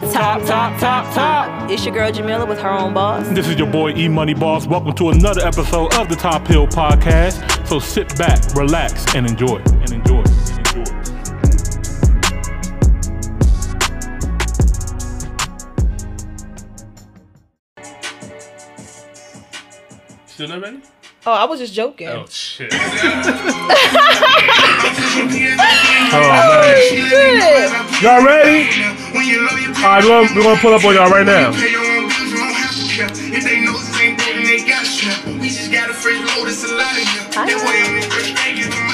Top, top, top, top. It's your girl Jamila with her own boss. This is your boy E Money Boss. Welcome to another episode of the Top Hill Podcast. So sit back, relax, and enjoy. And enjoy. Enjoy. Still not ready? Oh, I was just joking. Oh shit. oh, Shit. Y'all ready? Alright, we're gonna, we're gonna pull up on y'all right now. If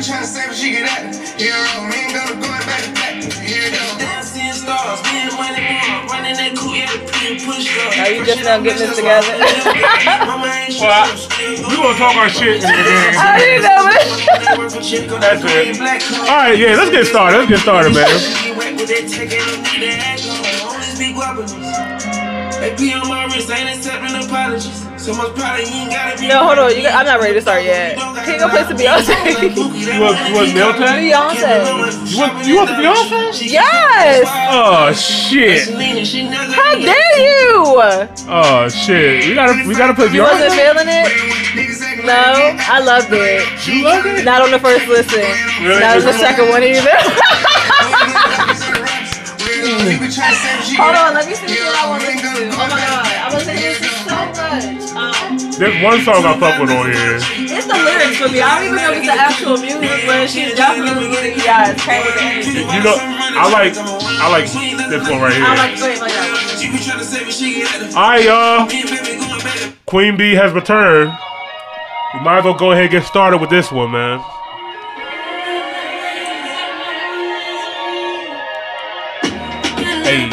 Weirdo, you been tryna say but she get at it. Hero, we ain't gonna go back to back. Here it goes. Dancing stars, being money more, running that cool, yeah, the P push up. Are you just now getting this together? Mama ain't Well, I- we gonna talk our shit. I didn't know it. That's it. Alright, yeah, let's get started. Let's get started, man. They pee on my wrist, ain't accepting apologies. So much pride, you ain't gotta be. No, hold on. You got, I'm not ready to start yet. Can you go play some Beyonce? You want, you want Nail Tag? Beyonce. You want, you want the Beyonce? Yes. Oh shit. How dare you? Oh shit. We gotta we gotta put You wasn't Beyonce. feeling it? No, I loved it. You love it? Not on the first listen. Really? Not on the second one either. Hold on, let me see what I want to listen to. Oh my god, There's one song I fuck with on here. it's the lyrics for me. I don't even know if it's the actual music, but she's definitely getting yes, came with the energy. You know, I like I like this one right here. I like playing like that. She be tryna say, but she get at it. Alright, y'all. Me and baby going back. Queen Bee has returned. We might as well go ahead and get started with this one, man. Hey.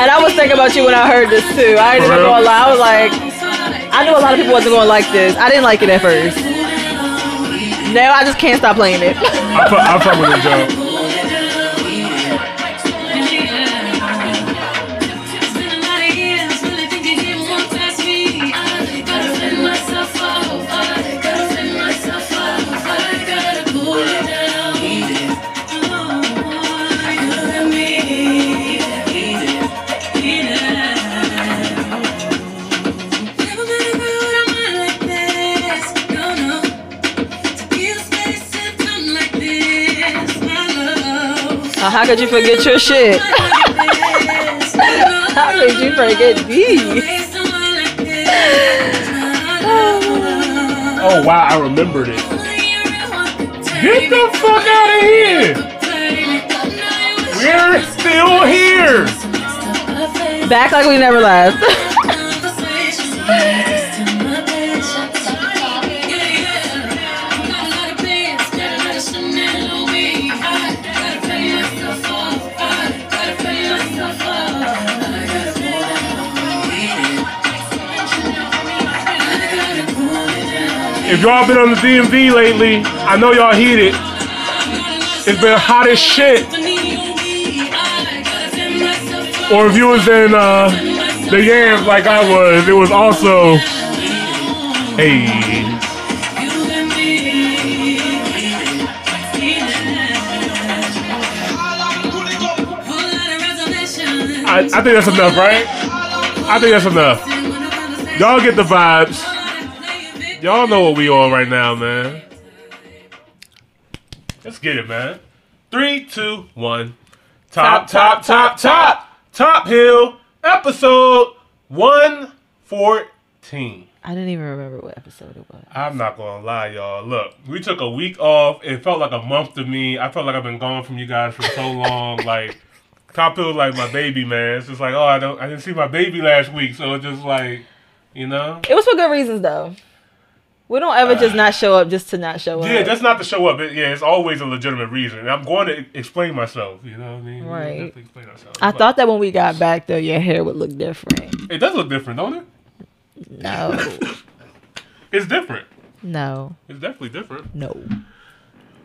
And I was thinking about you when I heard this too. I ain't For even gonna lie. I was like, I knew a lot of people wasn't gonna like this. I didn't like it at first. Now I just can't stop playing it. I fuck with it, Joe. Uh, how could you forget your shit? How could you forget these? Oh wow, I remembered it. Get the fuck out of here! We're still here! Back like we never left. If y'all been on the DMV lately, I know y'all heated. It's been hot as shit. Or if you was in uh, the yams like I was, it was also. Hey. I, I think that's enough, right? I think that's enough. Y'all get the vibes. Y'all know what we on right now, man. Let's get it, man. Three, two, one. Top, top, top, top, top hill, episode 114. I didn't even remember what episode it was. I'm not gonna lie, y'all. Look, we took a week off. It felt like a month to me. I felt like I've been gone from you guys for so long. like, Top Hill like my baby, man. It's just like, oh, I don't, I didn't see my baby last week, so it's just like, you know. It was for good reasons though. We don't ever uh, just not show up just to not show up. Yeah, that's not to show up. It, yeah, it's always a legitimate reason. And I'm going to explain myself. You know what I mean? Right. have to explain ourselves. I But thought that when we got back though, your hair would look different. it does look different, don't it? No, It's different. no, It's definitely different. no.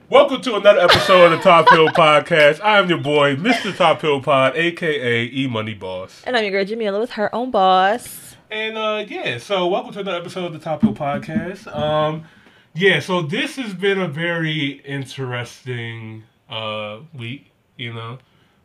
Welcome to another episode of the Top Hill Podcast. I am your boy, Mr. Top Hill Pod, aka E Money Boss. And I'm your girl Jamila with her own boss. And uh yeah, so welcome to another episode of the Top Hill Podcast. Um yeah, so this has been a very interesting uh week, you know,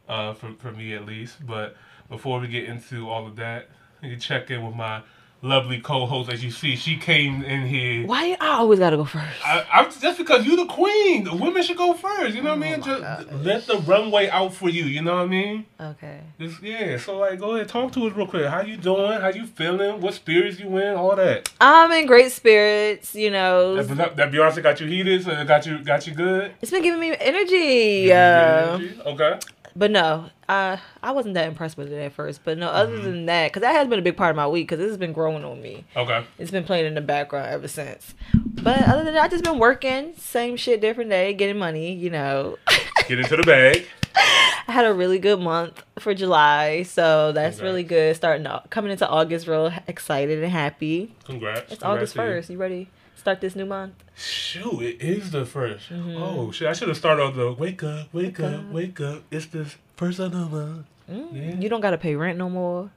uh for for me at least. But before we get into all of that, you can check in with my lovely co-host. As you see, she came in here. Why I always gotta go first? I, I, that's because you the queen. The women should go first. You know what I mean? Oh Just gosh. let the runway out for you. You know what I mean? Okay. Just, yeah. So like, go ahead, talk to us real quick. How you doing? How you feeling? What spirits you in? All that. I'm in great spirits. You know, That, that Beyonce got you heated, so it got you got you good. it's been giving me energy. Good Uh, energy? Okay. But no, I I wasn't that impressed with it at first. But no, other Mm-hmm. than that, because that has been a big part of my week, because this has been growing on me. Okay. It's been playing in the background ever since. But other than that, I just been working, same shit, different day, getting money. You know, Get into the bag. I had a really good month for July, so that's Congrats. really good. Starting out, coming into August, real excited and happy. Congrats. It's Congrats August to you. first. You ready? Start this new month. Shoot, it is the 1st Mm-hmm. Oh shit! I should have started off the wake up, wake, up, wake up. It's the first of the month. Yeah. You don't gotta pay rent no more.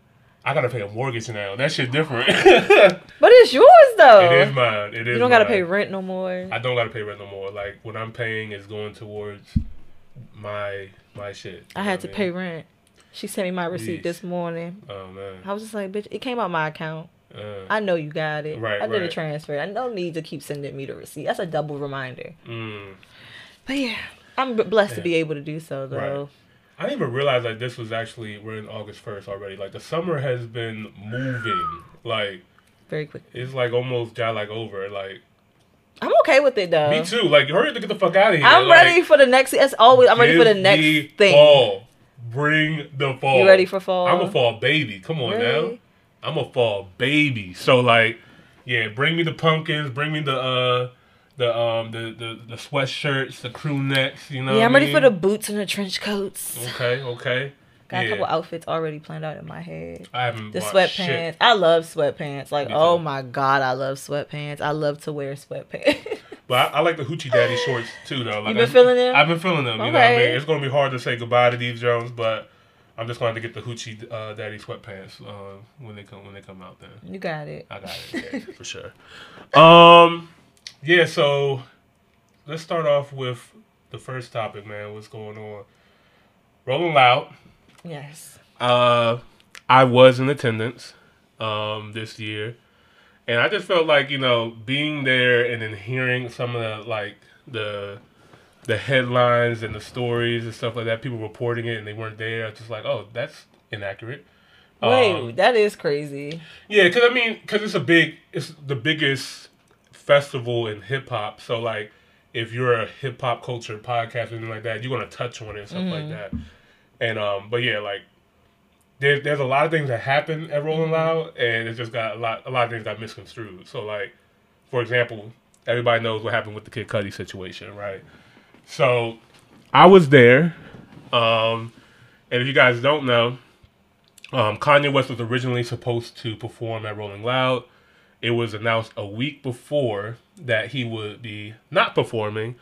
I gotta pay a mortgage now. That shit different. But it's yours though. It is mine. It is. you don't gotta pay rent no more. I don't gotta pay rent no more. Like what I'm paying is going towards my my shit. I had to pay rent. She sent me my receipt Jeez. this morning. Oh man. I was just like, bitch, it came out my account. Uh, I know you got it. Right, I did a transfer. I don't need to keep sending me the receipt. That's a double reminder. mm. But yeah, I'm blessed to be able to do so though. I didn't even realize that this was actually we're in August first already. Like the summer has been moving. Like Very quick. it's like almost got like over. Like I'm okay with it though. me too. Like hurry up to get the fuck out of here. I'm Like, ready for the next. As always, I'm ready for the next thing. Fall. Bring the fall. You ready for fall? I'm a fall baby. Come on now. I'm a fall baby. So like, yeah, bring me the pumpkins. Bring me the uh, the um, the the, the sweatshirts, the crew necks. You know. Yeah, I'm ready for the boots and the trench coats. Okay. Okay. Got yeah. a couple outfits already planned out in my head. I haven't The sweatpants. shit. I love sweatpants. Like, oh my god, I love sweatpants. I love to wear sweatpants. But I, I like the hoochie daddy shorts too, though. Like, You been I- feeling them? I've been feeling them. You know what I Okay. mean? It's gonna be hard to say goodbye to these Jones, but I'm just going to get the hoochie uh, daddy sweatpants uh, when they come when they come out. Then you got it. I got it yeah, for sure. Um, yeah. So let's start off with the first topic, man. What's going on? Rolling Loud. Yes. Uh, I was in attendance um, this year, and I just felt like you know being there and then hearing some of the like the the headlines and the stories and stuff like that, people reporting it and they weren't there. I was just like, oh, that's inaccurate. Wait, Um, that is crazy. yeah, because I mean, because it's a big, it's the biggest festival in hip hop. So like, if you're a hip hop culture podcast or anything like that, you're gonna touch on it and stuff like that. And um, but yeah, like there's there's a lot of things that happen at Rolling Loud, and it's just got a lot a lot of things got misconstrued. So like, for example, everybody knows what happened with the Kid Cudi situation, right? So I was there, um, and if you guys don't know, um, Kanye West was originally supposed to perform at Rolling Loud. It was announced a week before that he would be not performing.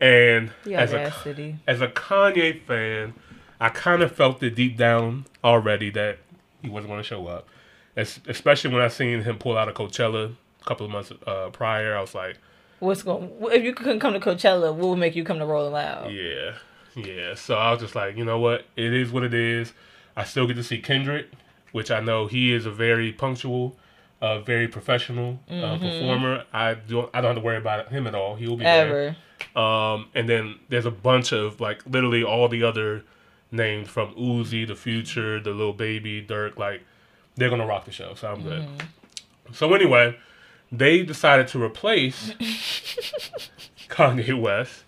And The as a audacity. as a Kanye fan, I kind of felt it deep down already that he wasn't going to show up. Es- especially when I seen him pull out of Coachella a couple of months uh, prior, I was like, What's going? If you couldn't come to Coachella, what would make you come to Rolling Loud? Yeah, yeah. So I was just like, you know what? It is what it is. I still get to see Kendrick, which I know he is a very punctual, uh, very professional uh, performer. I don't, I don't have to worry about him at all. He will be there. Ever. Um, and then there's a bunch of like literally all the other names from Uzi, the Future, the Lil Baby, Durk. Like they're gonna rock the show, so I'm good. So anyway, they decided to replace Kanye West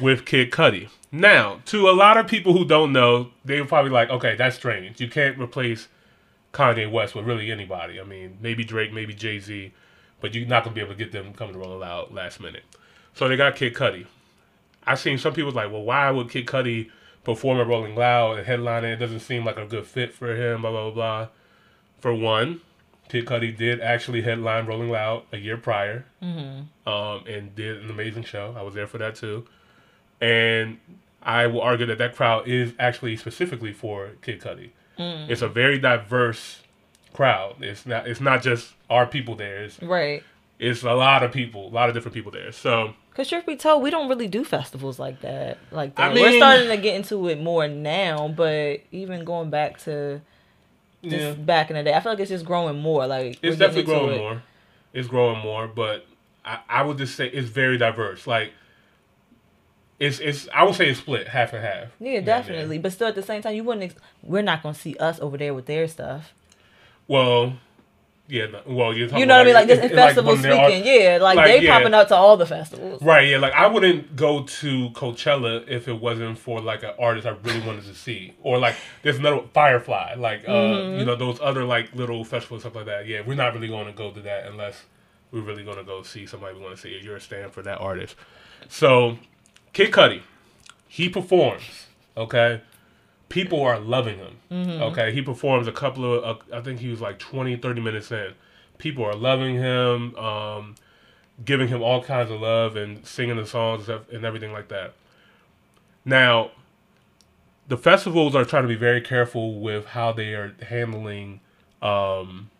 with Kid Cudi. Now, to a lot of people who don't know, they're probably like, okay, that's strange. You can't replace Kanye West with really anybody. I mean, maybe Drake, maybe Jay Z, but you're not gonna be able to get them coming to Rolling Loud last minute. So they got Kid Cudi. I've seen some people like, well, why would Kid Cudi perform at Rolling Loud and headline it? It doesn't seem like a good fit for him. Blah blah blah. blah. For one, Kid Cudi did actually headline Rolling Loud a year prior, um, and did an amazing show. I was there for that too, and I will argue that that crowd is actually specifically for Kid Cudi. It's a very diverse crowd. It's not. It's not just our people there. It's Right. it's a lot of people, a lot of different people there. So Cause truth be told, we don't really do festivals like that. Like that. I We're starting to get into it more now, but even going back to just yeah, back in the day, I feel like it's just growing more. Like it's definitely growing it. more. It's growing more, but I, I would just say it's very diverse. Like it's it's I would say it's split half and half. Yeah, definitely. But still, at the same time, you wouldn't. Ex- we're not gonna see us over there with their stuff. Well, yeah. Well, you're talking You know what I mean? Like this in festival when there are- speaking, yeah. Like, like, they yeah. popping up to all the festivals. Right, yeah. Like I wouldn't go to Coachella if it wasn't for like an artist I really wanted to see, or like there's another Firefly, like uh, Mm-hmm. you know those other like little festivals stuff like that. Yeah, we're not really going to go to that unless we're really going to go see somebody we want to see. You're a stand for that artist. So, Kid Cudi, he performs. Okay, people are loving him. Mm-hmm. Okay, he performs a couple of, uh, I think he was like 20, 30 minutes in. People are loving him. Um, giving him all kinds of love and singing the songs and everything like that. Now, the festivals are trying to be very careful with how they are handling um,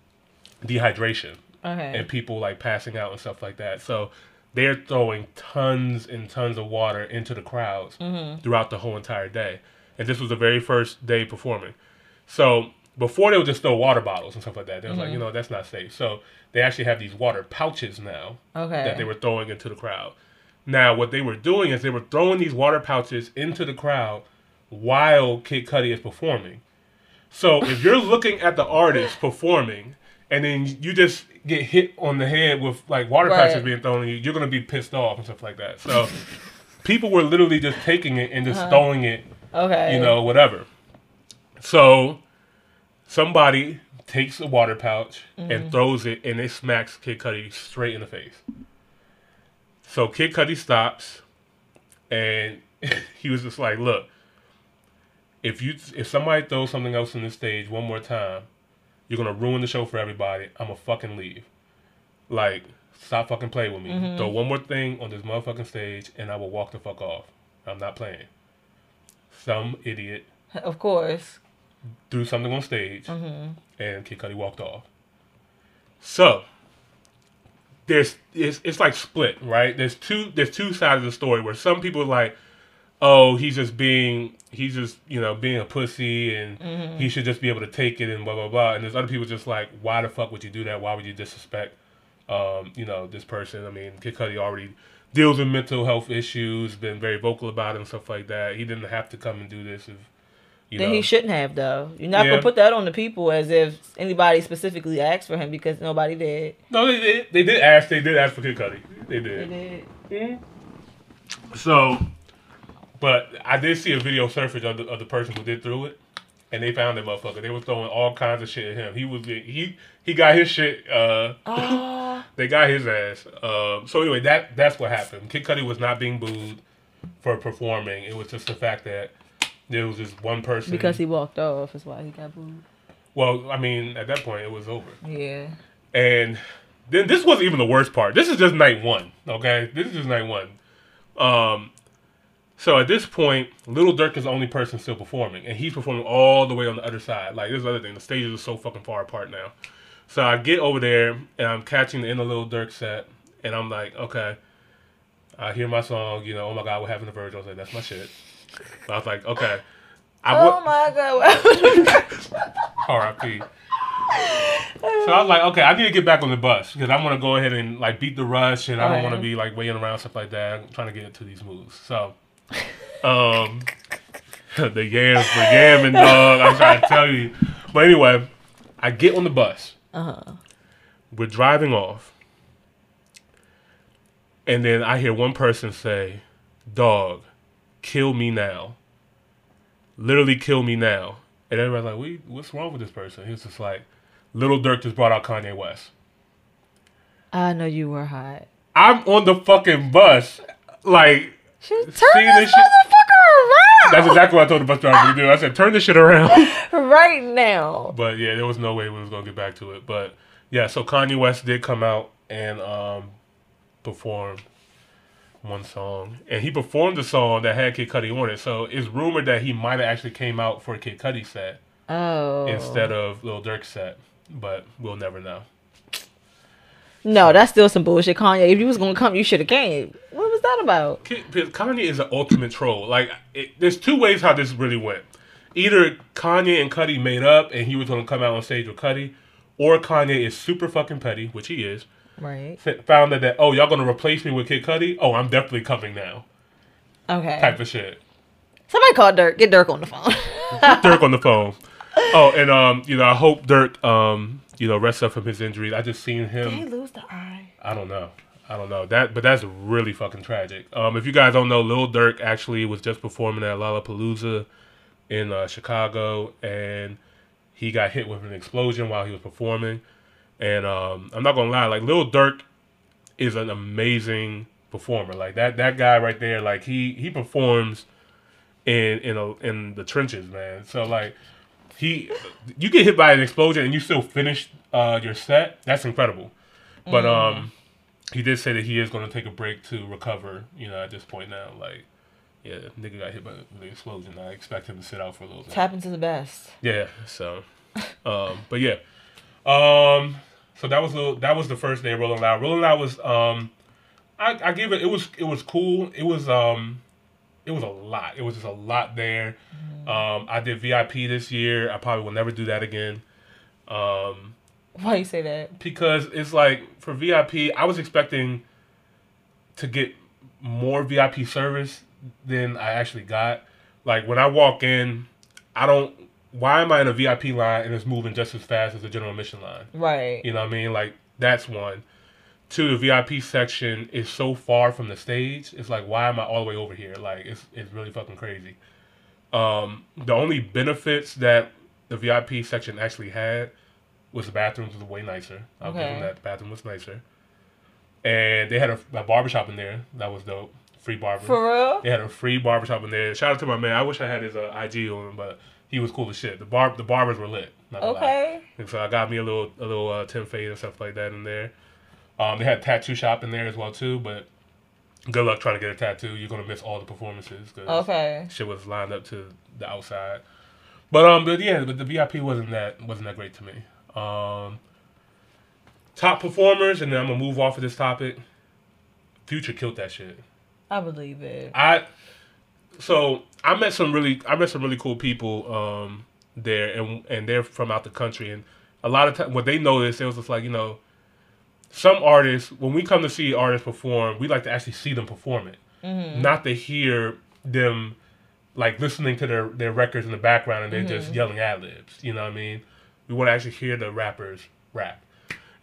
dehydration Okay. and people like passing out and stuff like that. So they're throwing tons and tons of water into the crowds throughout the whole entire day. And this was the very first day performing. So before they would just throw water bottles and stuff like that. They was like, you know, that's not safe. So they actually have these water pouches now Okay. that they were throwing into the crowd. Now, what they were doing is they were throwing these water pouches into the crowd while Kid Cudi is performing. So if you're looking at the artist performing and then you just get hit on the head with like water Right. pouches being thrown at you, you're gonna be pissed off and stuff like that. So people were literally just taking it and just Uh-huh. throwing it okay. you know, whatever. So somebody takes a water pouch Mm-hmm. and throws it, and it smacks Kid Cudi straight in the face. So Kid Cudi stops, and he was just like, "Look, if you if somebody throws something else on the stage one more time, you're gonna ruin the show for everybody. I'ma fucking leave. Like, stop fucking playing with me. Mm-hmm. Throw one more thing on this motherfucking stage, and I will walk the fuck off. I'm not playing." Some idiot Of course. threw something on stage, Mm-hmm. and Kid Cudi walked off. So there's it's, it's like split, right? There's two there's two sides of the story where some people are like, oh, he's just being he's just you know being a pussy and Mm-hmm. he should just be able to take it and blah blah blah. And there's other people just like, why the fuck would you do that? Why would you disrespect um, you know this person? I mean, Kid Cudi already deals with mental health issues, been very vocal about it and stuff like that. He didn't have to come and do this if you Then know. he shouldn't have though. You're not Yeah. gonna put that on the people as if anybody specifically asked for him because nobody did. No, they did. They did ask. They did ask for Kid Cudi. They They did. did. So, but I did see a video surface of the, of the person who did through it, and they found that motherfucker. They were throwing all kinds of shit at him. He was he he got his shit. Uh, Ah. they got his ass. Um, so anyway, that that's what happened. Kid Cudi was not being booed for performing. It was just the fact that there was just one person. because he walked off is why he got booed. Well, I mean, at that point, it was over. Yeah. And then this wasn't even the worst part. This is just night one. Okay, this is just night one. Um, so at this point, Lil Durk is the only person still performing, and he's performing all the way on the other side. Like this is the other thing, the stages are so fucking far apart now. So I get over there and I'm catching the end of Lil Durk set, and I'm like, okay. I hear my song, you know, oh my god, what happened to Virgil? I was like, that's my shit. I was like, okay. I Oh my god. What happened? R.I.P. So I was like, okay, I need to get back on the bus because I want to go ahead and like beat the rush, and I don't want to be like waiting around stuff like that. I'm trying to get into these moves. So, um, the yams, the yamming dog. I'm trying to tell you. But anyway, I get on the bus. uh-huh. We're driving off, and then I hear one person say, "Dog, kill me now." Literally kill me now. And everybody's like, "We, what's wrong with this person?" He was just like, "Lil Durk just brought out Kanye West." I know you were hot. I'm on the fucking bus, like. She turn this motherfucker That's exactly what I told the bus driver to do. I said, "Turn this shit around." around right now. But yeah, there was no way we was gonna get back to it. But yeah, so Kanye West did come out and um, perform one song, and he performed a song that had Kid Cudi on it. So it's rumored that he might have actually came out for a Kid Cudi set Oh. instead of Lil Durk set, but we'll never know. No, that's still some bullshit, Kanye. If you was gonna come, you should have came. That about? Kanye is an ultimate troll. Like, it, there's two ways how this really went. Either Kanye and Cudi made up, and he was gonna come out on stage with Cudi, or Kanye is super fucking petty, which he is. Right. f- found out that oh y'all gonna replace me with Kid Cudi? Oh, I'm definitely coming now. Okay. Type of shit. Somebody call Durk. Get Durk on the phone. Durk on the phone. Oh, and um, you know, I hope Durk um, you know, rests up from his injuries. I just seen him. Did he lose the eye? I don't know. I don't know that, but that's really fucking tragic. Um, if you guys don't know, Lil Durk actually was just performing at Lollapalooza in uh, Chicago, and he got hit with an explosion while he was performing. And um, I'm not gonna lie, like Lil Durk is an amazing performer. Like that that guy right there, like he he performs in in a, in the trenches, man. So like he you get hit by an explosion and you still finish uh, your set. That's incredible. But um, he did say that he is going to take a break to recover. You know, at this point now, like yeah, nigga got hit by the explosion. I expect him to sit out for a little bit. It's happened to the best. Yeah. So, um, but yeah, um, so that was little, that was the first day of Rolling Loud. Rolling Loud was um, I, I give it it was it was cool. It was um, it was a lot. It was just a lot there. Um, I did VIP this year. I probably will never do that again. Um, Why you say that? because it's like for VIP, I was expecting to get more VIP service than I actually got. Like when I walk in, I don't. Why am I in a VIP line and it's moving just as fast as the general admission line? Right. You know what I mean? Like that's one. Two, the VIP section is so far from the stage. It's like, why am I all the way over here? Like it's it's really fucking crazy. Um, the only benefits that the VIP section actually had was the bathrooms was way nicer. I'll give Okay. them that. The bathroom was nicer. And they had a, a barbershop in there. That was dope. Free barber. For real? They had a free barbershop in there. Shout out to my man. I wish I had his uh, IG on him, but he was cool as shit. The bar the barbers were lit. not gonna lie. Okay. And so I got me a little a little uh, Tim fade and stuff like that in there. Um, they had a tattoo shop in there as well too, but good luck trying to get a tattoo. You're gonna miss all the performances because Okay. shit was lined up to the outside. But um, but yeah, but the VIP wasn't that wasn't that great to me. Um, top performers, and then I'm gonna move off of this topic. Future killed that shit. I believe it. I so I met some really I met some really cool people um there and and they're from out the country and a lot of time what they noticed it was just like you know some artists when we come to see artists perform we like to actually see them perform it not to hear them like listening to their their records in the background and they're just yelling ad libs you know what I mean we want to actually hear the rappers rap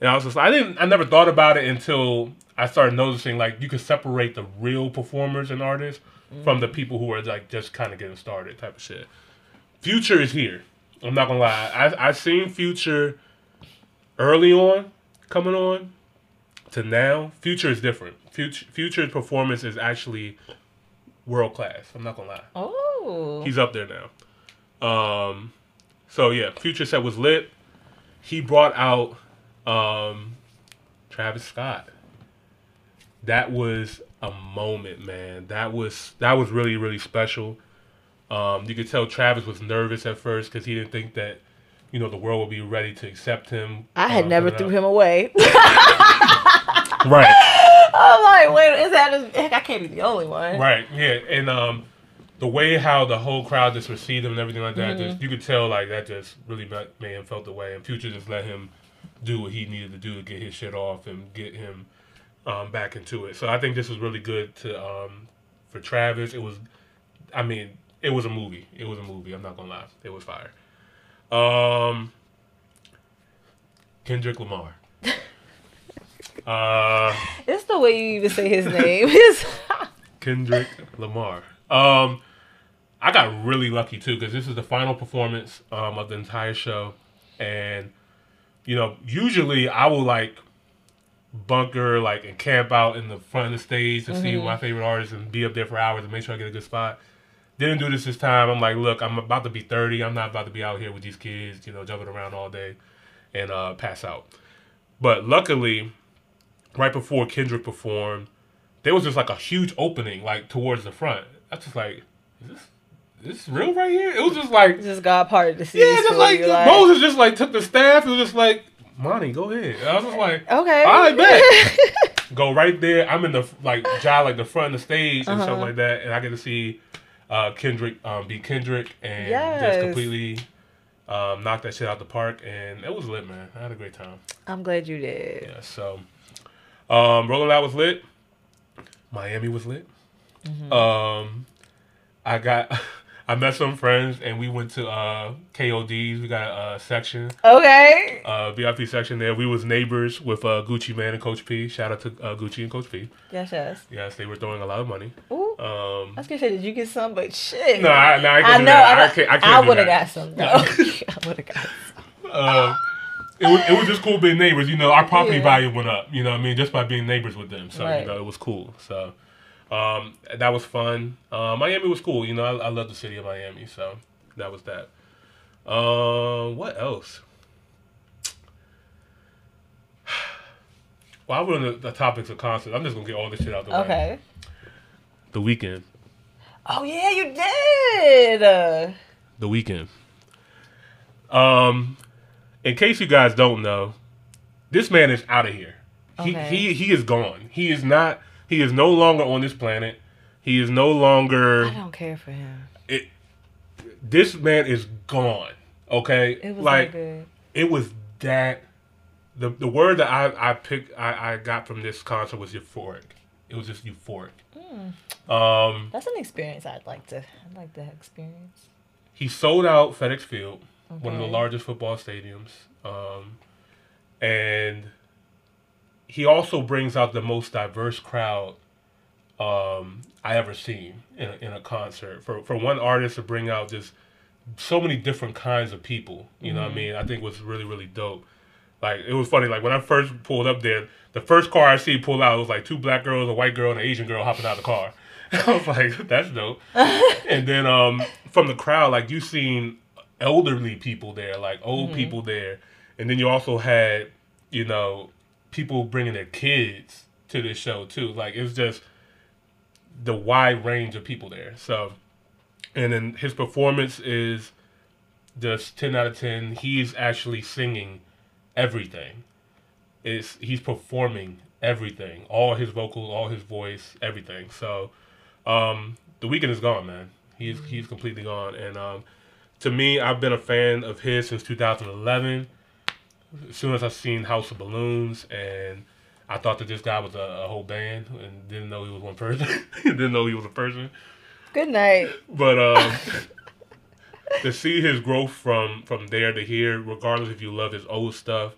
and I was just I didn't I never thought about it until I started noticing like you could separate the real performers and artists from the people who are like just kind of getting started type of shit. Future is here. I'm not gonna lie. I I seen Future early on coming on to now. Future is different. Future Future's performance is actually world class. I'm not gonna lie. Oh. He's up there now. Um, so yeah, Future set was lit. He brought out um, Travis Scott. That was a moment, man. That was that was really really special. Um, you could tell Travis was nervous at first because he didn't think that you know the world would be ready to accept him. I had um, never threw out. him away. Right. I'm like, wait, is that? Heck, I can't be the only one. Right. Yeah. And um, the way how the whole crowd just received him and everything like that, just you could tell like that just really made him felt the way. And Future just let him do what he needed to do to get his shit off and get him um, back into it. So I think this was really good to um, for Travis. It was, I mean, it was a movie. It was a movie. I'm not gonna lie. It was fire. Um, Kendrick Lamar. uh. It's the way you even say his name. Kendrick Lamar. Um, I got really lucky too because this is the final performance um, of the entire show, and you know, usually I will like bunker, like and camp out in the front of the stage to Mm-hmm. see my favorite artists and be up there for hours and make sure I get a good spot. Didn't do this this time. I'm like, look, I'm about to be 30. I'm not about to be out here with these kids, you know, jumping around all day and uh, pass out. But luckily, right before Kendrick performed, there was just like a huge opening, like towards the front. I was just like, is this, is this real right here? It was just like, Just God parted the seas yeah, just like, like Moses just like took the staff. It was just like, Monty, go ahead. I was just like, okay. right, bet. go right there. I'm in the like job like the front of the stage and Uh-huh. stuff like that, and I get to see uh, Kendrick um, be Kendrick and Yes. just completely um, knock that shit out the park, and it was lit, man. I had a great time. I'm glad you did. Yeah, so um, Rolling Loud was lit. Miami was lit. Mm-hmm. Um, I got. I met some friends and we went to uh, KOD's. We got a section Okay. uh, VIP section there. We was neighbors with uh, Gucci Mane and Coach P. Shout out to uh, Gucci and Coach P. Yes, yes. Yes, they were throwing a lot of money. Ooh. Um, I was gonna say, did you get some? But shit. no, I, no, I, I know. I, I can't. I can't. do would have got some. Though. I would have got. Some. Uh, it was it was just cool being neighbors. You know, our property Yeah. value went up. You know, what I mean, just by being neighbors with them. So Right. you know, it was cool. So um, that was fun. Uh, Miami was cool. You know, I, I love the city of Miami. So that was that. Um, what else? While we're on the, the topics of concerts, I'm just gonna get all this shit out the way. Okay. The Weeknd. Oh yeah, you did. Uh, the Weeknd. Um, in case you guys don't know, this man is out of here. Okay. He he he is gone. He is not. He is no longer on this planet. He is no longer. I don't care for him. It, this man is gone. Okay, It was like it was that. The the word that I I picked I I got from this concert was euphoric. It was just euphoric. Hmm. Um, That's an experience I'd like to. I'd like to experience. he sold out FedEx Field, one of the largest football stadiums, um, and he also brings out the most diverse crowd um, I ever seen in a, in a concert. For for one artist to bring out just so many different kinds of people, you know what I mean? I think was really really dope. Like it was funny. Like when I first pulled up there, the first car I see pull out was like two black girls, a white girl, and an Asian girl hopping out of the car. I was like, that's dope. and then um, from the crowd, like you seen elderly people there, like old people there, and then you also had, you know, people bringing their kids to this show too. Like it's just the wide range of people there. So, and then his performance is just ten out of ten. He's actually singing everything. It's he's performing everything, all his vocals, all his voice, everything. So, um, the Weeknd is gone, man. He's he's completely gone, and um, to me, I've been a fan of his since 2011. As soon as I seen House of Balloons, and I thought that this guy was a, a whole band, and didn't know he was one person. didn't know he was a person. Good night. But um, to see his growth from from there to here, regardless if you love his old stuff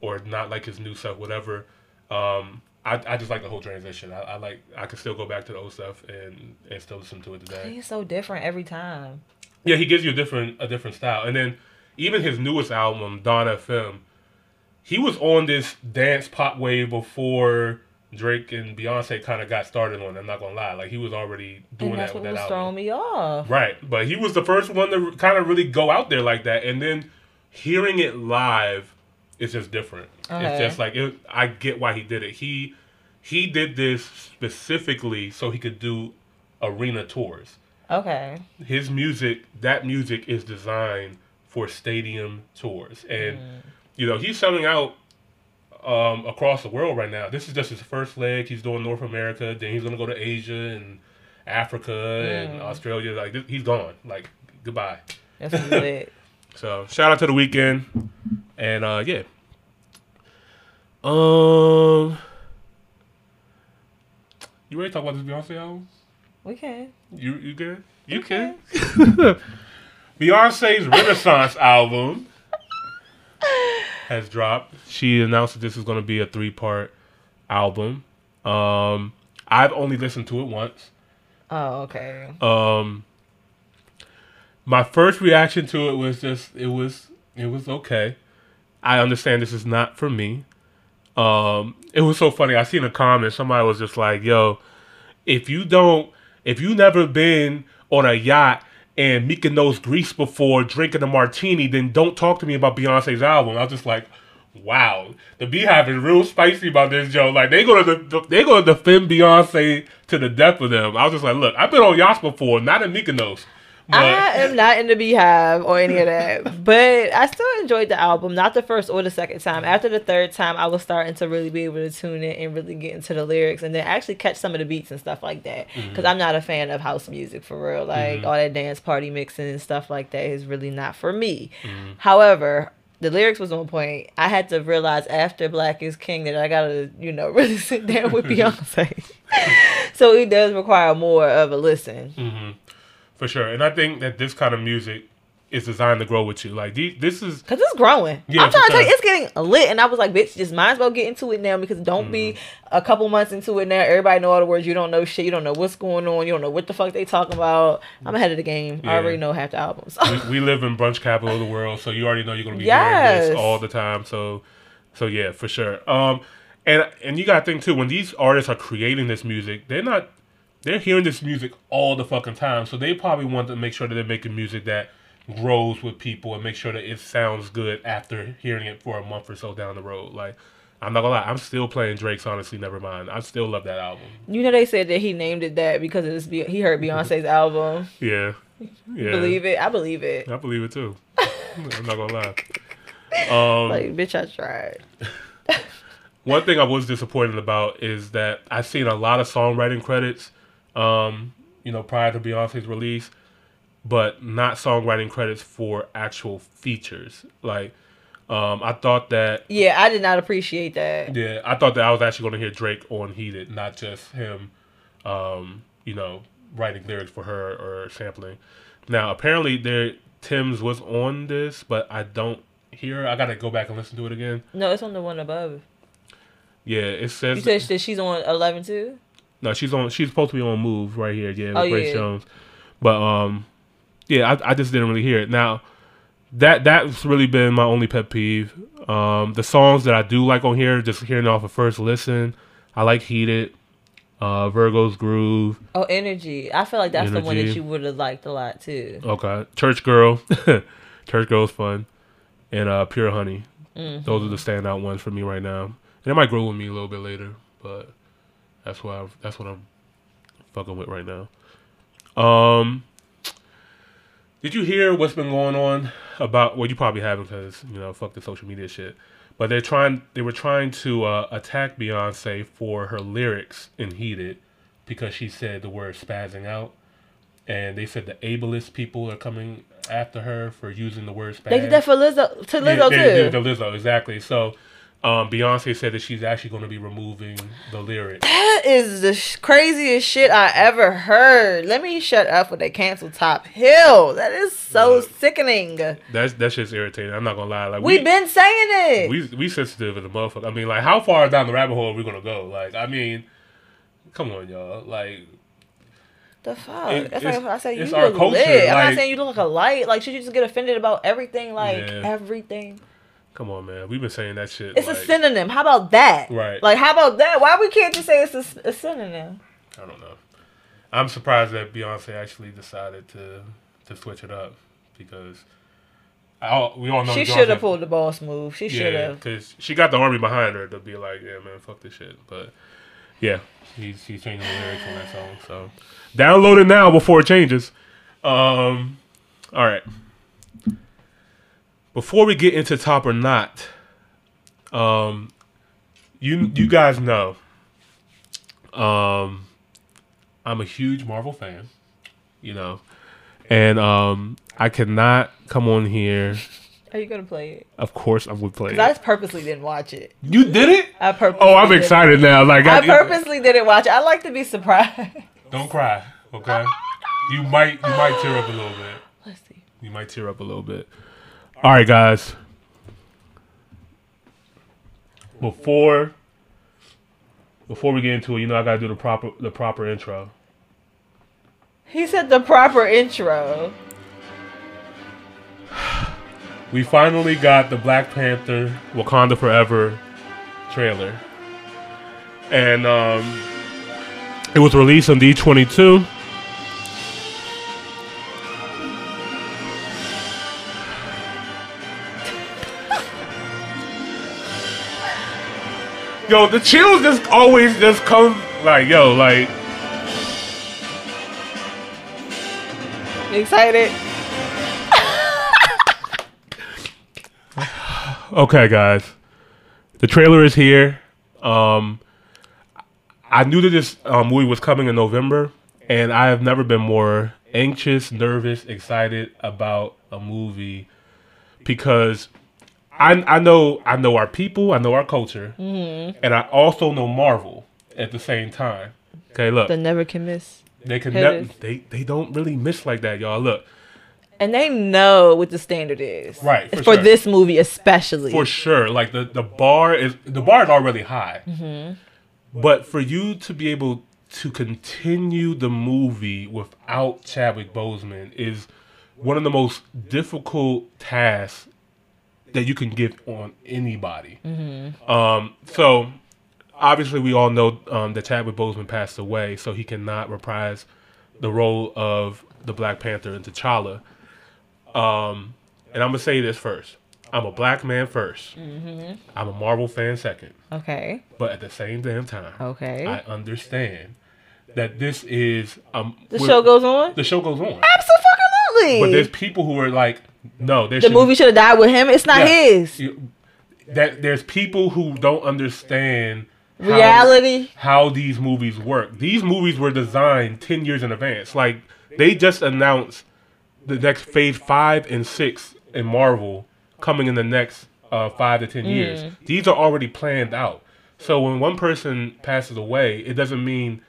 or not like his new stuff, whatever. Um, I, I just like the whole transition. I, I like I can still go back to the old stuff and, and still listen to it today. He's so different every time. Yeah, he gives you a different a different style. And then even his newest album, Dawn FM, he was on this dance pop wave before Drake and Beyonce kind of got started on. it, I'm not gonna lie, like he was already doing that what with was that throwing me off. Right, but he was the first one to kind of really go out there like that, and then hearing it live is just different. Okay. It's just like it, I get why he did it. He he did this specifically so he could do arena tours. Okay. His music, that music is designed for stadium tours, and mm. You know he's selling out um, across the world right now. This is just his first leg. He's doing North America, then he's gonna go to Asia and Africa and Australia. Like this, he's gone. Like goodbye. That's lit. So shout out to the Weeknd, and uh, yeah. Um, you ready to talk about this Beyonce album? we can. You you good? You can. Beyonce's Renaissance album has dropped. She announced that this is going to be a three part album. Um, I've only listened to it once. Oh, okay. Um, my first reaction to it was just it was it was okay. I understand this is not for me. Um, it was so funny. I seen a comment. Somebody was just like, "Yo, if you don't, if you never been on a yacht and Mykonos, Greece before drinking a martini, then don't talk to me about Beyonce's album." I was just like, "Wow, the BeyHive is real spicy about this, Joe. Like they gonna they gonna defend Beyonce to the death of them." I was just like, "Look, I've been on yachts before, not in Mykonos." But I am not in the BeyHive or any of that, but I still enjoyed the album. Not the first or the second time. After the third time, I was starting to really be able to tune in and really get into the lyrics, and then actually catch some of the beats and stuff like that. Mm-hmm. Because I'm not a fan of house music for real. Like mm-hmm. all that dance party mixing and stuff like that is really not for me. Mm-hmm. However. The lyrics was on point. I had to realize after Black is King that I gotta, you know, really sit down with Beyonce. so it does require more of a listen. For sure, and I think that this kind of music is designed to grow with you. Like these, this is Cause it's growing. Yeah, I'm trying to tell you, it's getting lit, and I was like, bitch, just might as well get into it now because don't be Mm-hmm. a couple months into it now. Everybody know all the words. You don't know shit. You don't know what's going on. You don't know what the fuck they talking about. I'm ahead of the game. I already know half the albums. we, we live in brunch capital of the world, so you already know you're gonna be Yes. hearing this all the time. So, so yeah, for sure. Um, and and you gotta think too when these artists are creating this music, they're not they're hearing this music all the fucking time. So they probably want to make sure that they're making music that grows with people and make sure that it sounds good after hearing it for a month or so down the road. Like. I'm not gonna lie, I'm still playing Drake's Honestly Never Mind. I still love that album. you know they said that he named it that because Be- he heard Beyonce's album. Yeah. Yeah. Believe it? I believe it. I believe it too. I'm not gonna lie. Um, Like bitch, I tried. One thing I was disappointed about is that I've seen a lot of songwriting credits, um, you know, prior to Beyonce's release, but not songwriting credits for actual features. Like, um, I thought that, Yeah, I did not appreciate that. yeah, I thought that I was actually going to hear Drake on Heated, not just him, um, you know, writing lyrics for her or sampling. Now, apparently, there Tems was on this, but I don't hear. I gotta go back and listen to it again. No, it's on the one above. Yeah, it says. You said that she's on eleven too. No, she's on. She's supposed to be on Move right here. Yeah, with Oh, Grace yeah. Jones. But um, yeah, I, I just didn't really hear it. Now, that that's really been my only pet peeve. Um, the songs that I do like on here, just hearing off a first listen, I like Heated, uh, Virgo's Groove. Oh, energy. I feel like that's the one that you would have liked a lot too. Okay, Church Girl, Church Girl's fun, and uh, Pure Honey. Mm-hmm. Those are the standout ones for me right now. And it might grow with me a little bit later, but that's what I, that's what I'm fucking with right now. Um, did you hear what's been going on about? Well, you probably haven't because you know fuck the social media shit. But they're trying. They were trying to uh, attack Beyonce for her lyrics in "Heated" because she said the word "spazzing out," and they said the ableist people are coming after her for using the word "spaz." They did that for Lizzo to Lizzo Yeah, they too. did the Lizzo exactly. So, um, Beyonce said that she's actually going to be removing the lyric. That is the sh- craziest shit I ever heard. Let me shut up when they cancel Top Hill. That is so Look. sickening. That's that's just irritating. I'm not gonna lie. Like We've we, been saying it. we we sensitive as a motherfucker. I mean, like how far down the rabbit hole are we gonna go? Like, I mean, come on, y'all. Like, the fuck? it- That's like I say you look culture, lit. I'm not saying you look like a light. Like should you just get offended about everything? Like Yeah. everything. Come on, man. We've been saying that shit. It's like, a synonym. How about that? Right. Like how about that? Why we can't just say it's a, a synonym? I don't know. I'm surprised that Beyonce actually decided to to switch it up because all- we all know She should have pulled the boss move. She should Yeah, have. because she got the army behind her to be like, yeah, man, fuck this shit. But yeah, he's he's changing the lyrics on that song. So download it now before it changes. Um, all right. Before we get into top or not, um, you you guys know, um, I'm a huge Marvel fan. You know, and um, I cannot come on here. Are you gonna play it? Of course, I would play. it. I purposely didn't watch it. You did it? I purposely. Oh, I'm didn't- excited now. Like I purposely didn't watch it. I like to be surprised. Don't cry, okay? You might you might tear up a little bit. Let's see. You might tear up a little bit. All right, guys. Before before we get into it, you know I gotta do the proper the proper intro. He said the proper intro. We finally got the Black Panther Wakanda Forever trailer, and um, it was released on D22. Yo, the chills just always just come like yo, like Excited? Okay, guys. The trailer is here. Um, I knew that this uh, movie was coming in November, and I have never been more anxious, nervous, excited about a movie because I I know I know our people, I know our culture, and I also know Marvel at the same time. Okay, look, The never can miss. they can never they they don't really miss like that, y'all. Look, And they know what the standard is. Right, for For, sure. this movie especially. for sure. Like the the bar is the bar is already high, Mm-hmm. but for you to be able to continue the movie without Chadwick Boseman is one of the most difficult tasks that you can give on anybody. Mm-hmm. Um, so obviously we all know um, that Chadwick Boseman passed away, so he cannot reprise the role of the Black Panther in T'Challa. Um, and I'm gonna say this first: I'm a black man 1st Mm-hmm. I'm a Marvel fan second, Okay. but at the same damn time, Okay. I understand that this is um the show goes on? the show goes on. Absolutely. But there's people who are like, no, there the movie should have died with him. It's not Yeah. his. You- that there's people who don't understand how- Reality. how these movies work. These movies were designed 10 years in advance. Like they just announced the next phase 5 and 6 in Marvel coming in the next uh, 5 to 10 years. Mm. These are already planned out. So when one person passes away, it doesn't mean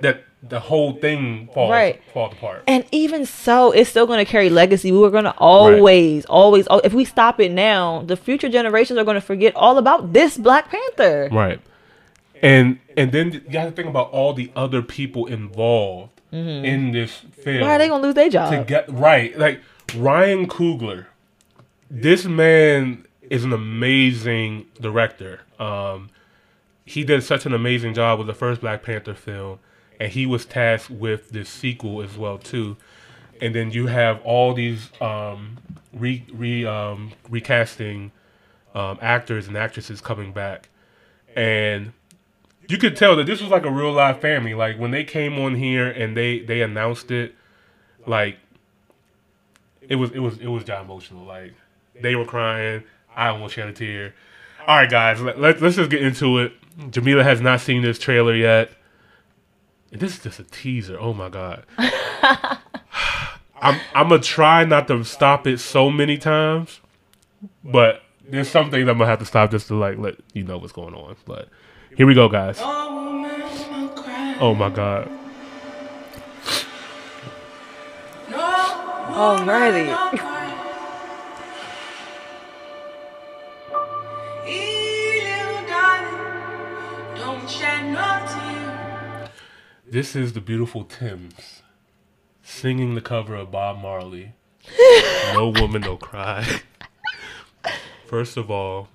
that the whole thing falls Right. falls apart. And even so, it's still going to carry legacy. We were going to always, always, if we stop it now, the future generations are going to forget all about this Black Panther. Right. And and then you have to think about all the other people involved Mm-hmm. in this film. Why are they going to lose their to job? get right? Like Ryan Coogler, this man is an amazing director. Um, he did such an amazing job with the first Black Panther film, and he was tasked with this sequel as well too. And then you have all these um, re, re um, recasting um, actors and actresses coming back, and you could tell that this was like a real live family. Like when they came on here and they they announced it, like it was it was it was John emotional. Like they were crying. I almost shed a tear. All right, guys, let, let, let's just get into it. Jamila has not seen this trailer yet. And this is just a teaser. Oh my god. I'm I'm gonna try not to stop it so many times, but there's some things I'm gonna have to stop just to like let you know what's going on. But here we go, guys. Oh my god. Oh, Alrighty. This is the beautiful Tems singing the cover of Bob Marley. no woman, no cry. First of all,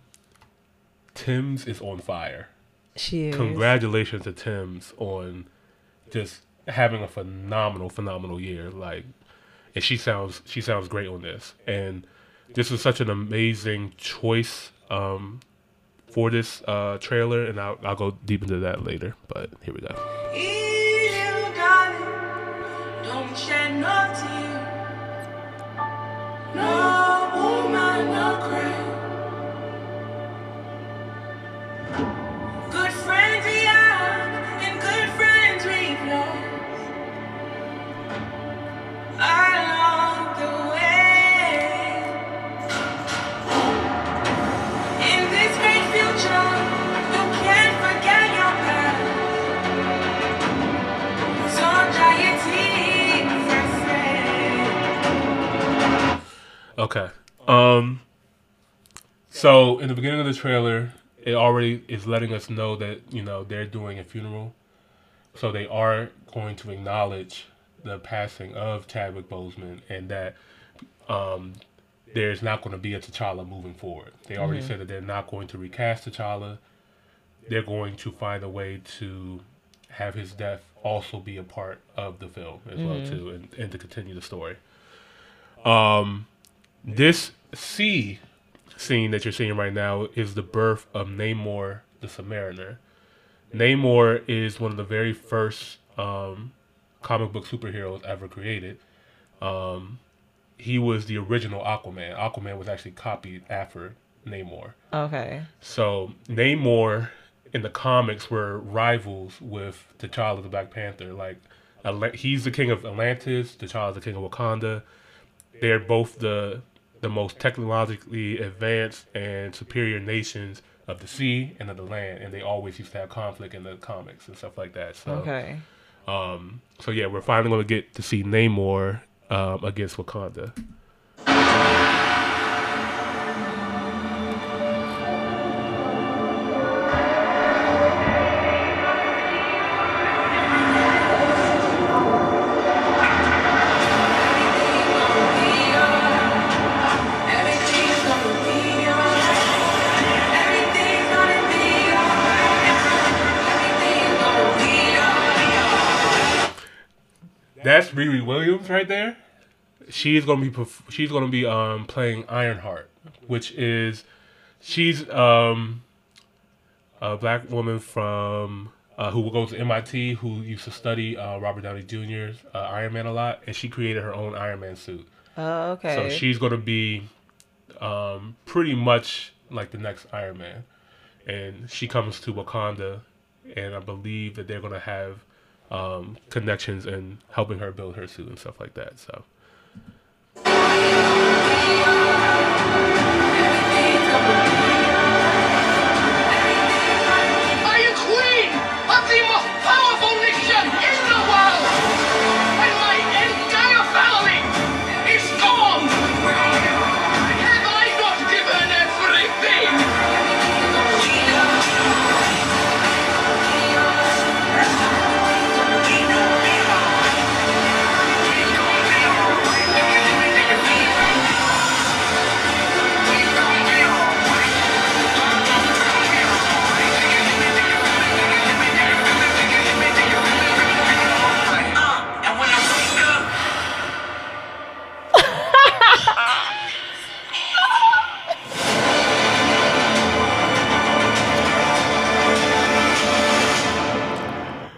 Tems is on fire. She is. Congratulations to Tems on just having a phenomenal, phenomenal year. Like, and she sounds she sounds great on this. And this is such an amazing choice um, for this uh, trailer, and I'll, I'll go deep into that later. But here we go. No woman, no cry. So in the beginning of the trailer, it already is letting us know that you know they're doing a funeral, so they are going to acknowledge the passing of Chadwick Boseman and that um, there's not going to be a T'Challa moving forward. They already said that they're not going to recast T'Challa. they're going to find a way to have his death also be a part of the film as well too, and, and to continue the story. Um, this sea scene that you're seeing right now is the birth of Namor the Submariner. Namor is one of the very first um, comic book superheroes ever created. Um, he was the original Aquaman. Aquaman was actually copied after Namor. Okay. So Namor in the comics were rivals with T'Challa the Black Panther. Like he's the king of Atlantis, T'Challa's the king of Wakanda. They're both the the most technologically advanced and superior nations of the sea and of the land, and they always used to have conflict in the comics and stuff like that. So, Okay. um, so yeah, we're finally going to get to see Namor um, against Wakanda. Riri Williams right there. She's gonna be perf- she's gonna be um playing Ironheart, which is she's um a black woman from uh, who goes to MIT who used to study uh, Robert Downey Jr.'s uh, Iron Man a lot, and she created her own Iron Man suit. Oh, okay. So she's gonna be um, pretty much like the next Iron Man, and she comes to Wakanda, and I believe that they're gonna have um, connections and helping her build her suit and stuff like that. So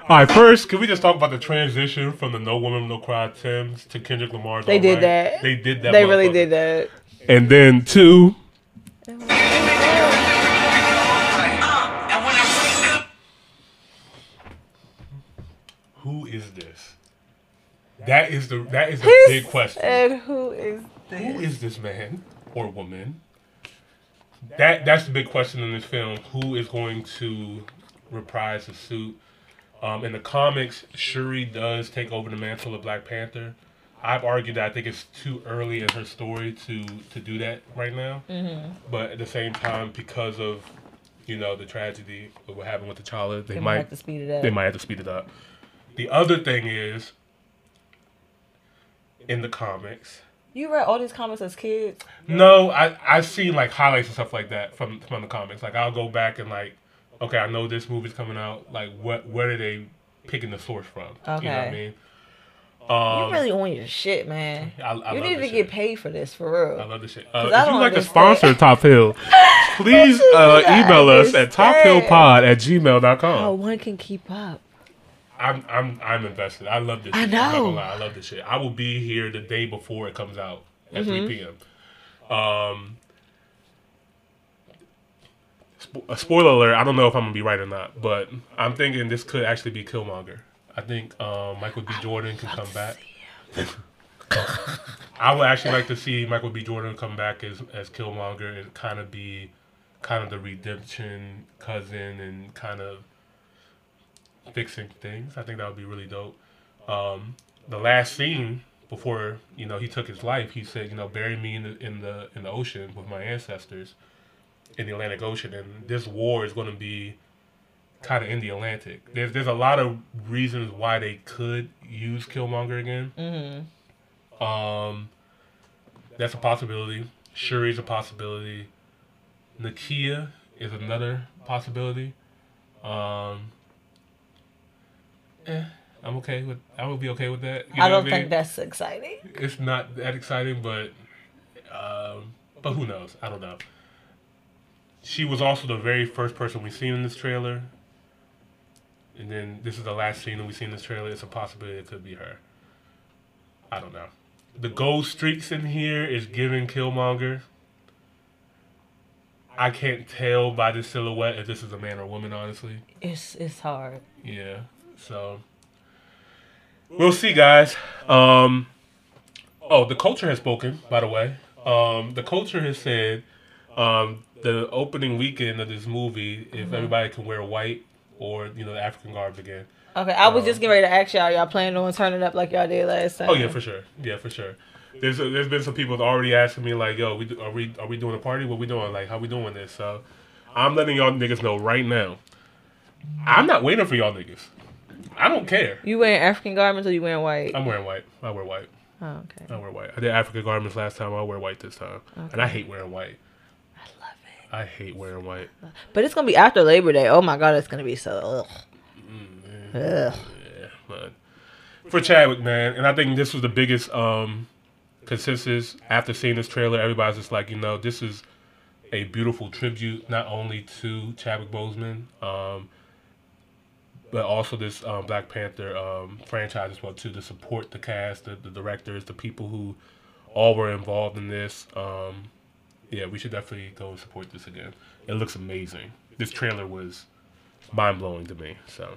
all right, first, can we just talk about the transition from the No Woman No Cry Tems to Kendrick Lamar's? They did Right? that. They did that. They really did that. And then two, and when I wake up, who is this? That is the that is the He big question. said, who is this? Who is this man or woman? That that's the big question in this film. Who is going to reprise the suit? Um, in the comics, Shuri does take over the mantle of Black Panther. I've argued that I think it's too early in her story to to do that right now. But at the same time, because of you know the tragedy of what happened with T'Challa, they, They might might have to speed it up. they might have to speed it up. The other thing is, in the comics, You read all these comics as kids. no, I I've seen like highlights and stuff like that from from the comics. Like I'll go back and like, okay, I know this movie's coming out. Like what where are they picking the source from? You know what I Okay. mean? Um, you really on your shit, man. I- I you need to this get paid for this for real. I love this shit. Uh, if you don't like to sponsor Top Hill, please uh, email us at tophillpod at gmail.com. How one can keep up. I'm I'm I'm invested. I love this. I shit. Know. I love this shit. I will be here the day before it comes out at Mm-hmm. 3 p.m. Um, spo- a spoiler alert. I don't know if I'm gonna be right or not, but I'm thinking this could actually be Killmonger. I think um, Michael B. Jordan can come back. I would actually like to see Michael B. Jordan come back as as Killmonger and kind of be kind of the redemption cousin and kind of fixing things. I think that would be really dope. Um, the last scene before you know he took his life, he said, you know, bury me in the in the in the ocean with my ancestors in the Atlantic Ocean, and this war is going to be kind of in the Atlantic. There's there's a lot of reasons why they could use Killmonger again. Mm-hmm. Um, that's a possibility. Shuri's a possibility. Nakia is another possibility. Um, eh, I'm okay with. I would be okay with that. You I don't think mean? that's exciting. it's not that exciting, but um, but who knows? I don't know. She was also the very first person we've seen in this trailer, and then this is the last scene that we seen in this trailer. It's a possibility it could be her. I don't know. The gold streaks in here is giving Killmonger. I can't tell by the silhouette if this is a man or woman. Honestly, It's it's hard. yeah. So we'll see, guys. Um, oh, the culture has spoken. By the way, um, the culture has said um, the opening weekend of this movie, if Mm-hmm. everybody can wear white or you know the African garb again. Okay, I was just getting ready to ask y'all. Y'all planning on turning up like y'all did last time? Oh yeah, for sure. Yeah, for sure. There's there's been some people that already asking me like, yo, we do- are we are we doing a party? What we doing? Like, how we doing this? So I'm letting y'all niggas know right now. I'm not waiting for y'all niggas. I don't care. You wearing African garments or you wearing white? I'm wearing white. I wear white. oh, okay. I wear white. I did African garments last time. I'll wear white this time. okay. And I hate wearing white. I love it. I hate wearing white. But it's gonna be after Labor Day. Oh my god, it's gonna be so. Ugh. Mm, Ugh. Yeah, but for Chadwick, man, and I think this was the biggest um consensus after seeing this trailer. Everybody's just like, you know, this is a beautiful tribute not only to Chadwick Boseman, um, but also this um, Black Panther um, franchise as well too to support the cast, the, the directors, the people who all were involved in this. Um, yeah, we should definitely go and support this again. It looks amazing. This trailer was mind blowing to me. So.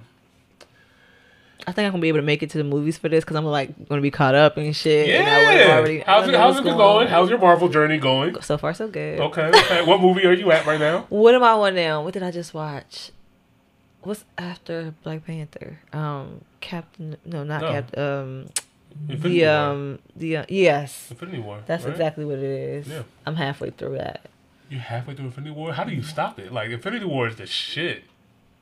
I think I'm gonna be able to make it to the movies for this because I'm like gonna be caught up and shit. and Yeah. already- I how's it, how's it going? How's your Marvel journey going? So far, so good. Okay, okay. what movie are you at right now? What am I on now? What did I just watch? What's after Black Panther? Um, Captain. No, not No. Captain. Um, Infinity the War. um, the uh, yes, Infinity War. that's right? exactly what it is. Yeah. I'm halfway through that. You're halfway through Infinity War? How do you stop it? Like Infinity War is the shit.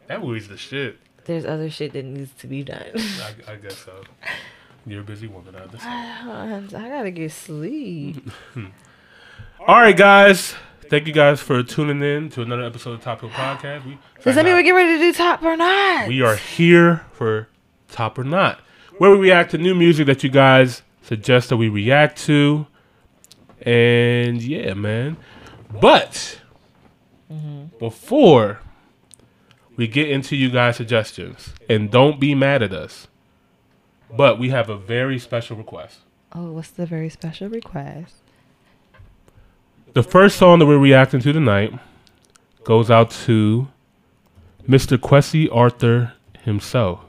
That movie's the shit. There's other shit that needs to be done. I, I guess so. You're a busy woman. I understand. I gotta get sleep. All right, guys. Thank you guys for tuning in to another episode of Top Hill Podcast. We Does that mean we get ready to do top or not? We are here for Top or Not, where we react to new music that you guys suggest that we react to. And yeah, man. But mm-hmm. before we get into you guys' suggestions, and don't be mad at us, but we have a very special request. Oh, what's the very special request? The first song that we're reacting to tonight goes out to Mr. Kwesi Arthur himself.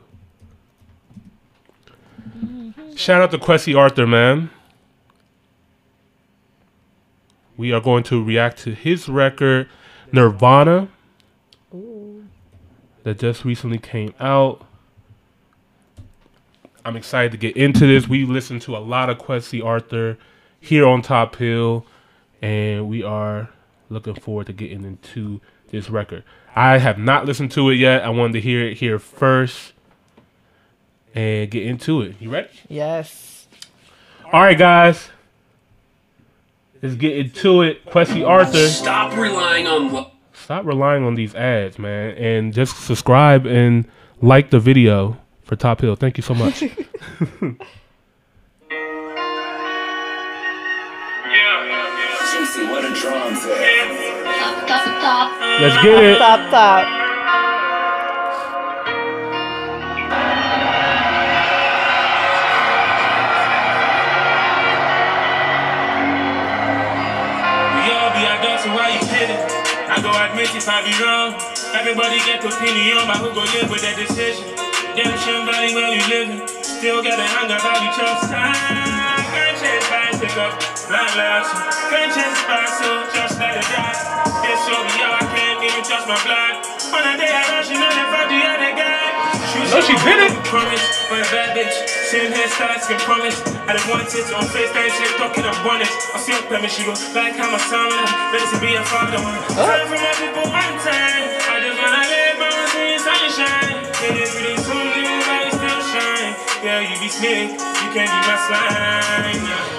Shout out to Kwesi Arthur, man. We are going to react to his record, Nirvana, that just recently came out. I'm excited to get into this. We listened to a lot of Kwesi Arthur here on Top Hill and we are looking forward to getting into this record. I have not listened to it yet. I wanted to hear it here first and get into it. You ready? Yes. All right, guys. Let's get into it. Kwesi Arthur. Stop relying on what. Stop relying on these ads, man, and just subscribe and like the video for Top Hill. Thank you so much. Juicy, what a drums at. Top, top, top. Let's get it. Top, top. So why you kidding? I go admit if I be wrong. Everybody get opinion about who go live with that decision. Redemption Valley where we living. Still got a hunger valley trust. Ah, Can't change by up blind change by so just let it die. Yes, so we all I can't even trust my blind. On a day I rush, you know if No, she did it. Promise, a bad bitch. Sitting here, stars can promise. I just want it on FaceTime, shit, talking abundance. I see her payment, she go, like how my son, ready to be a father. Oh. Time for my people, one time. I just wanna live my own in sunshine. And if it is so new, I still shine. Yeah, you be slick, you can't be my slime.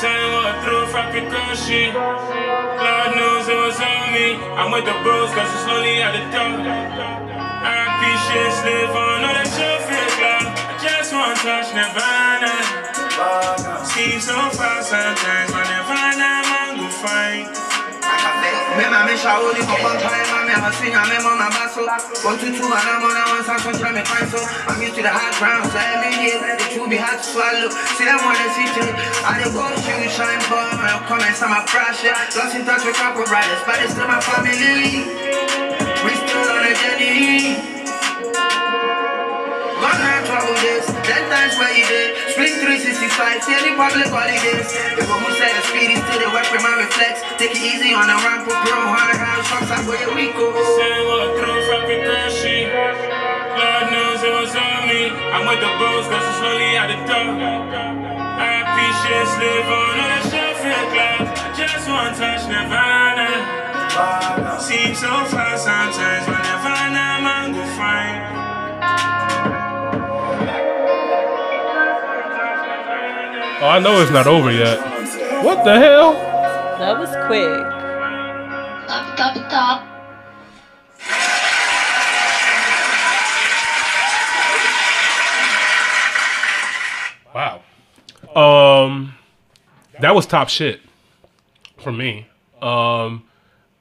Sign what through for precaution. Lord knows it was on me. I'm with the bros, cause it's slowly at the top. RIP shit slip on, know that you feel. I just want to touch Nirvana. Seems so far sometimes, but Nirvana. Me shauri kwa kwa time mame hasinya memo mabaso One two two and I'm on a one side control me fine so I'm used to the high ground so every day the truth be hard to swallow. See them wanna see to I dey go shoot shine for my comments on my pressure Lost in touch with couple brothers but it's still my family. We still on a journey. One night trouble this, ten times where you did. Spring 365, see any public holidays. The one who said the speed is still the work with my reflex. Take it easy on the ramp, put bro, hard house, trucks, I go your week. Say what through from Kakashi. Lord knows it was on me. I'm with the bros, cause it's slowly out the door. RIP shit slip on, know that shit feel glad. I just want to touch Nirvana. Seems so far sometimes, but Nirvana, man, go find. Oh, I know it's not over yet. What the hell? That was quick. Top, top, top. Wow. Um, that was top shit for me. Um,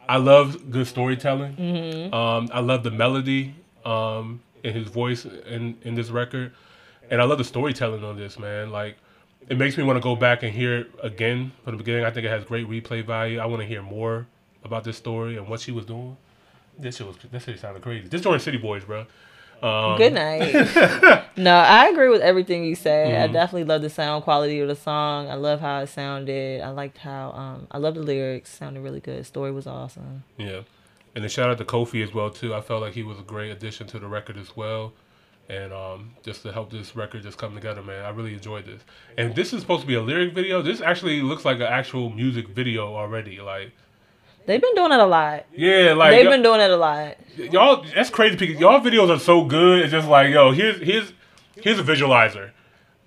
I love good storytelling. Um, I love the melody um, in his voice in in this record, and I love the storytelling on this man. Like, it makes me want to go back and hear it again from the beginning. I think it has great replay value. I want to hear more about this story and what she was doing. This shit was this shit sounded crazy. This joint City Boys, bro. Um, Good night. no, I agree with everything you said. I Mhm. definitely love the sound quality of the song. I love how it sounded. I liked how um I love the lyrics. Sounded really good. Story was awesome. Yeah. And a shout out to Kofi as well too. I felt like he was a great addition to the record as well. And um, just to help this record just come together, man. I really enjoyed this. And this is supposed to be a lyric video. This actually looks like an actual music video already. Like They've been doing it a lot. yeah, like They've been doing it a lot. y'all that's crazy because y'all videos are so good. It's just like, yo, here's here's here's a visualizer.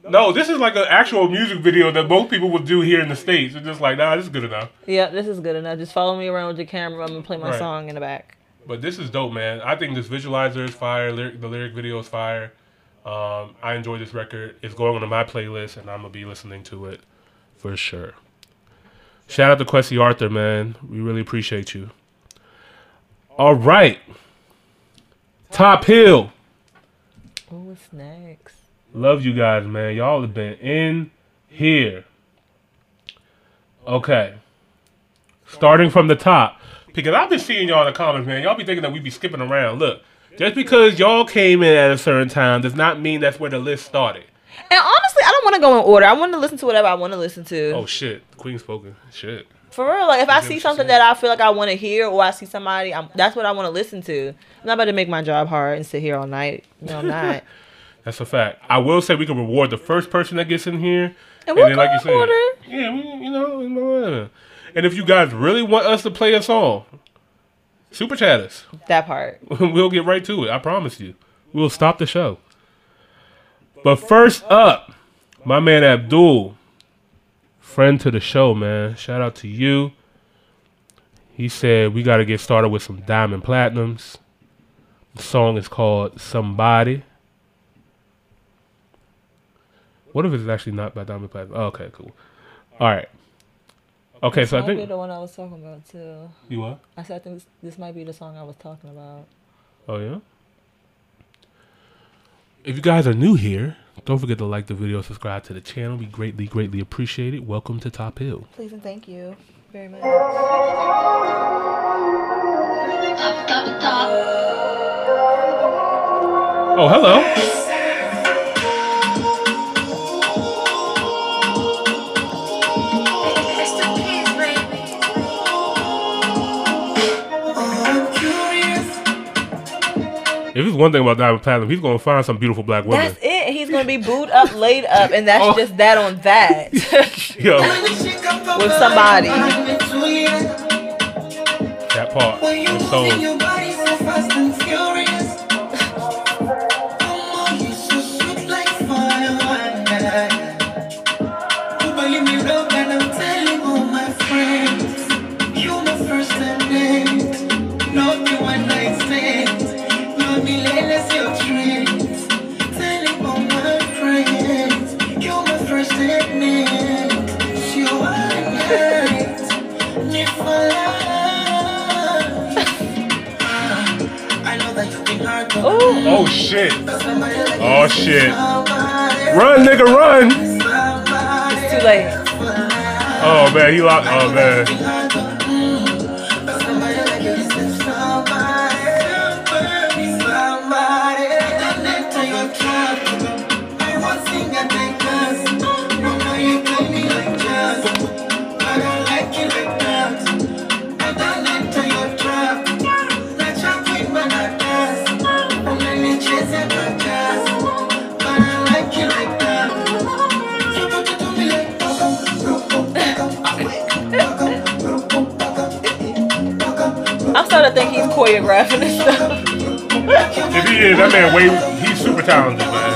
No, this is like an actual music video that most people would do here in the States. It's just like, nah, this is good enough. Yeah, this is good enough. Just follow me around with your camera. I'm gonna play my Right. song in the back. But this is dope, man. I think this visualizer is fire. Lyric, the lyric video is fire. Um, I enjoy this record. It's going onto my playlist, and I'm gonna be listening to it for sure. Shout out to Kwesi Arthur, man. We really appreciate you. All right, Top Hill. Oh, what's next? Love you guys, man. Y'all have been in here. Okay. Starting from the top. Because I've been seeing y'all in the comments, man. Y'all be thinking that we be skipping around. Look, just because y'all came in at a certain time does not mean that's where the list started. And honestly, I don't want to go in order. I want to listen to whatever I want to listen to. Oh shit. Queen spoken. Shit. For real, like if I see something that I feel like I want to hear, or I see somebody, I'm, that's what I want to listen to. I'm not about to make my job hard and sit here all night. No, I'm not. That's a fact. I will say we can reward the first person that gets in here. And we'll go in order. Yeah, we, you know, you know, and if you guys really want us to play a song, super chat us. that part. we'll get right to it. I promise you. We'll stop the show. But first up, my man Abdul, friend to the show, man. Shout out to you. He said we got to get started with some Diamond Platnumz. The song is called Somebody. What if it's actually not by Diamond Platinum? Oh, okay, cool. All right. Okay, so I Might be think the one I was talking about too. you what? I said I think this, this might be the song I was talking about. Oh yeah. If you guys are new here, don't forget to like the video, subscribe to the channel. We greatly, greatly appreciate it. Welcome to Top Hill. Please and thank you very much. Top, top, top. Oh, hello. If it's one thing about Diamond Platinum, he's gonna find some beautiful black women. That's it. He's gonna be booed up, laid up, and that's Oh. just that on that Yo, with somebody. that part. so. Oh shit. Oh shit. Run, nigga, run. It's too late. Oh man, he locked. Oh man. Choreographing this stuff. If he is, that man way he's super talented, man.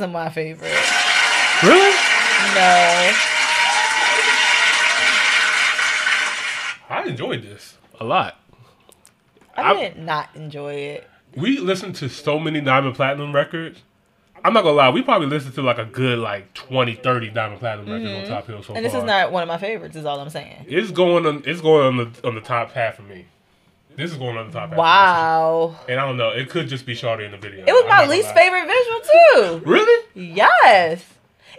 Wasn't my favorite. Really? No. I enjoyed this a lot. I I'm- did not enjoy it. We listened to so many Diamond Platinum records. I'm not gonna lie, we probably listened to like a good like 20, 30 Diamond Platinum records on Top Hill so Mm-hmm. And this far. is not one of my favorites, is all I'm saying. It's going on. It's going on the on the top half for me. This is going on the top half. Wow. And I don't know. It could just be Shorty in the video. It was I'm my least lie. favorite visual too. Really? Yes.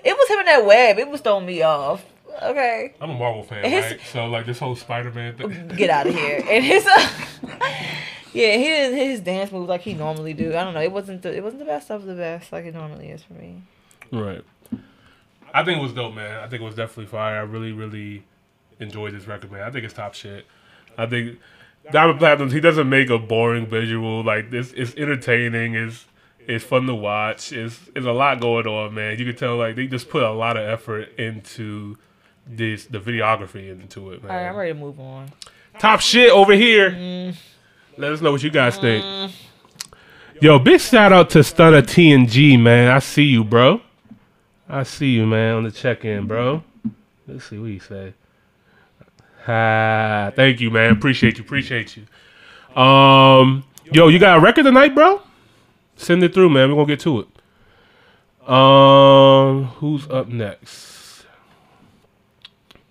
It was him in that web. It was throwing me off. Okay. I'm a Marvel fan, His- right? So like this whole Spider-Man thing. Get out of here. And his uh, Yeah, he his dance moves like he normally do. I don't know. It wasn't the it wasn't the best of the best like it normally is for me. Right. I think it was dope, man. I think it was definitely fire. I really, really enjoyed this record, man. I think it's top shit. I think Diamond Platinum. He doesn't make a boring visual like this. It's entertaining. It's it's fun to watch. It's it's a lot going on, man. You can tell like they just put a lot of effort into this the videography into it, man. All right, I'm ready to move on. Top shit over here. Mm. Let us know what you guys mm. think. Yo, big shout out to Stunner T and G, man. I see you, bro. I see you, man, on the check in, bro. Let's see what you say. Ha, thank you, man. Appreciate you, appreciate you. Um, yo, you got a record tonight, bro? Send it through, man. We're gonna get to it. Um, who's up next?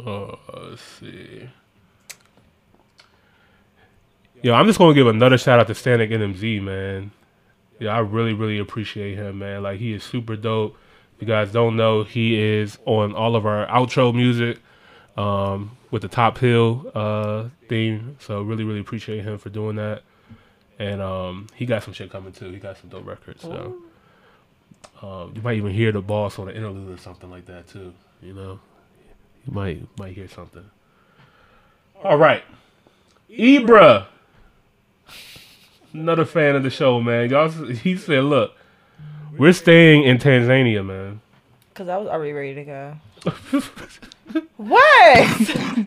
Uh, let's see. Yo, I'm just gonna give another shout out to Static NMZ, man. Yeah, I really, really appreciate him, man. Like he is super dope. If you guys don't know, he is on all of our outro music, um, with the Top Hill uh theme. So really, really appreciate him for doing that. And um, he got some shit coming too. He got some dope records. So um, you might even hear the boss on the interlude or something like that too. You know, you might might hear something. All right, Ibra another fan of the show, man. Y'all, he said, "Look, we're staying in Tanzania, man." Cause I was already ready to go. what?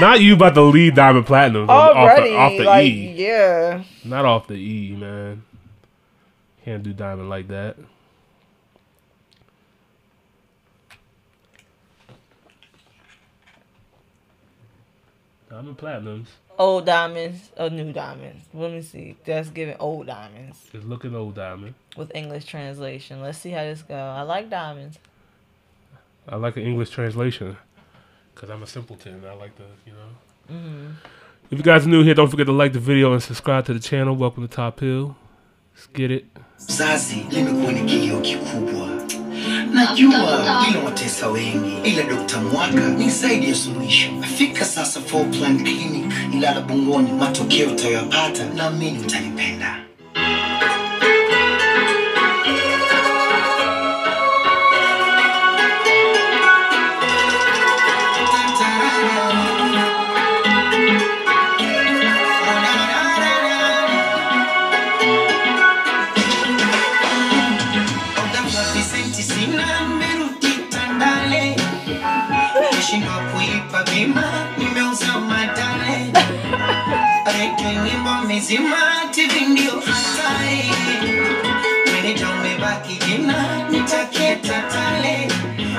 Not you about to lead Diamond Platinum off already? the, off the like, E, yeah. not off the E, man. Can't do Diamond like that. Diamond Platnumz. Old diamonds or new diamonds? Let me see. That's giving old diamonds It's looking old diamond. with English translation. Let's see how this go. I like diamonds. I like an English translation because I'm a simpleton. I like the, you know. Mm-hmm. If you guys are new here, don't forget to like the video and subscribe to the channel. Welcome to Top Hill. Let's get it. Mzazi limekuwa ni kilio kikubwa. Najua inawatesa wengi, ila Dr. Mwaka ni zaidi ya suluhisho. Fika sasa Four Plan Clinic Ilala Bungoni, matokeo utayapata, naamini utanipenda. Redio mizima, TV ndio hatari, meneja umebaki jina, nitaketa tale.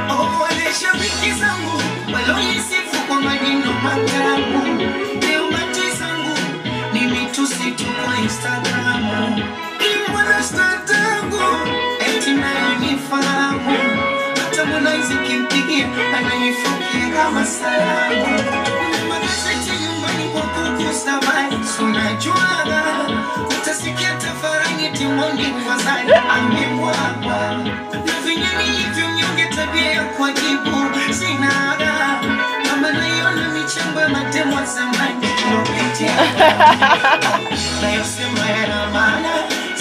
Oh, shabiki zangu walonisifu kwa maneno matamu, leo mati zangu ni mitusi tu kwa Instagramu, kimwana statangu eti naye nifahamu, hata Harmonize ananifukia kama salamu. Kwa unajuaga utasikia tafarani timoni kwa zani na venye nilivyo mnyonge, tabia ya kuwajibu sinaga kama naiona michambo ya matemo zamani unapitia nayosema yana maana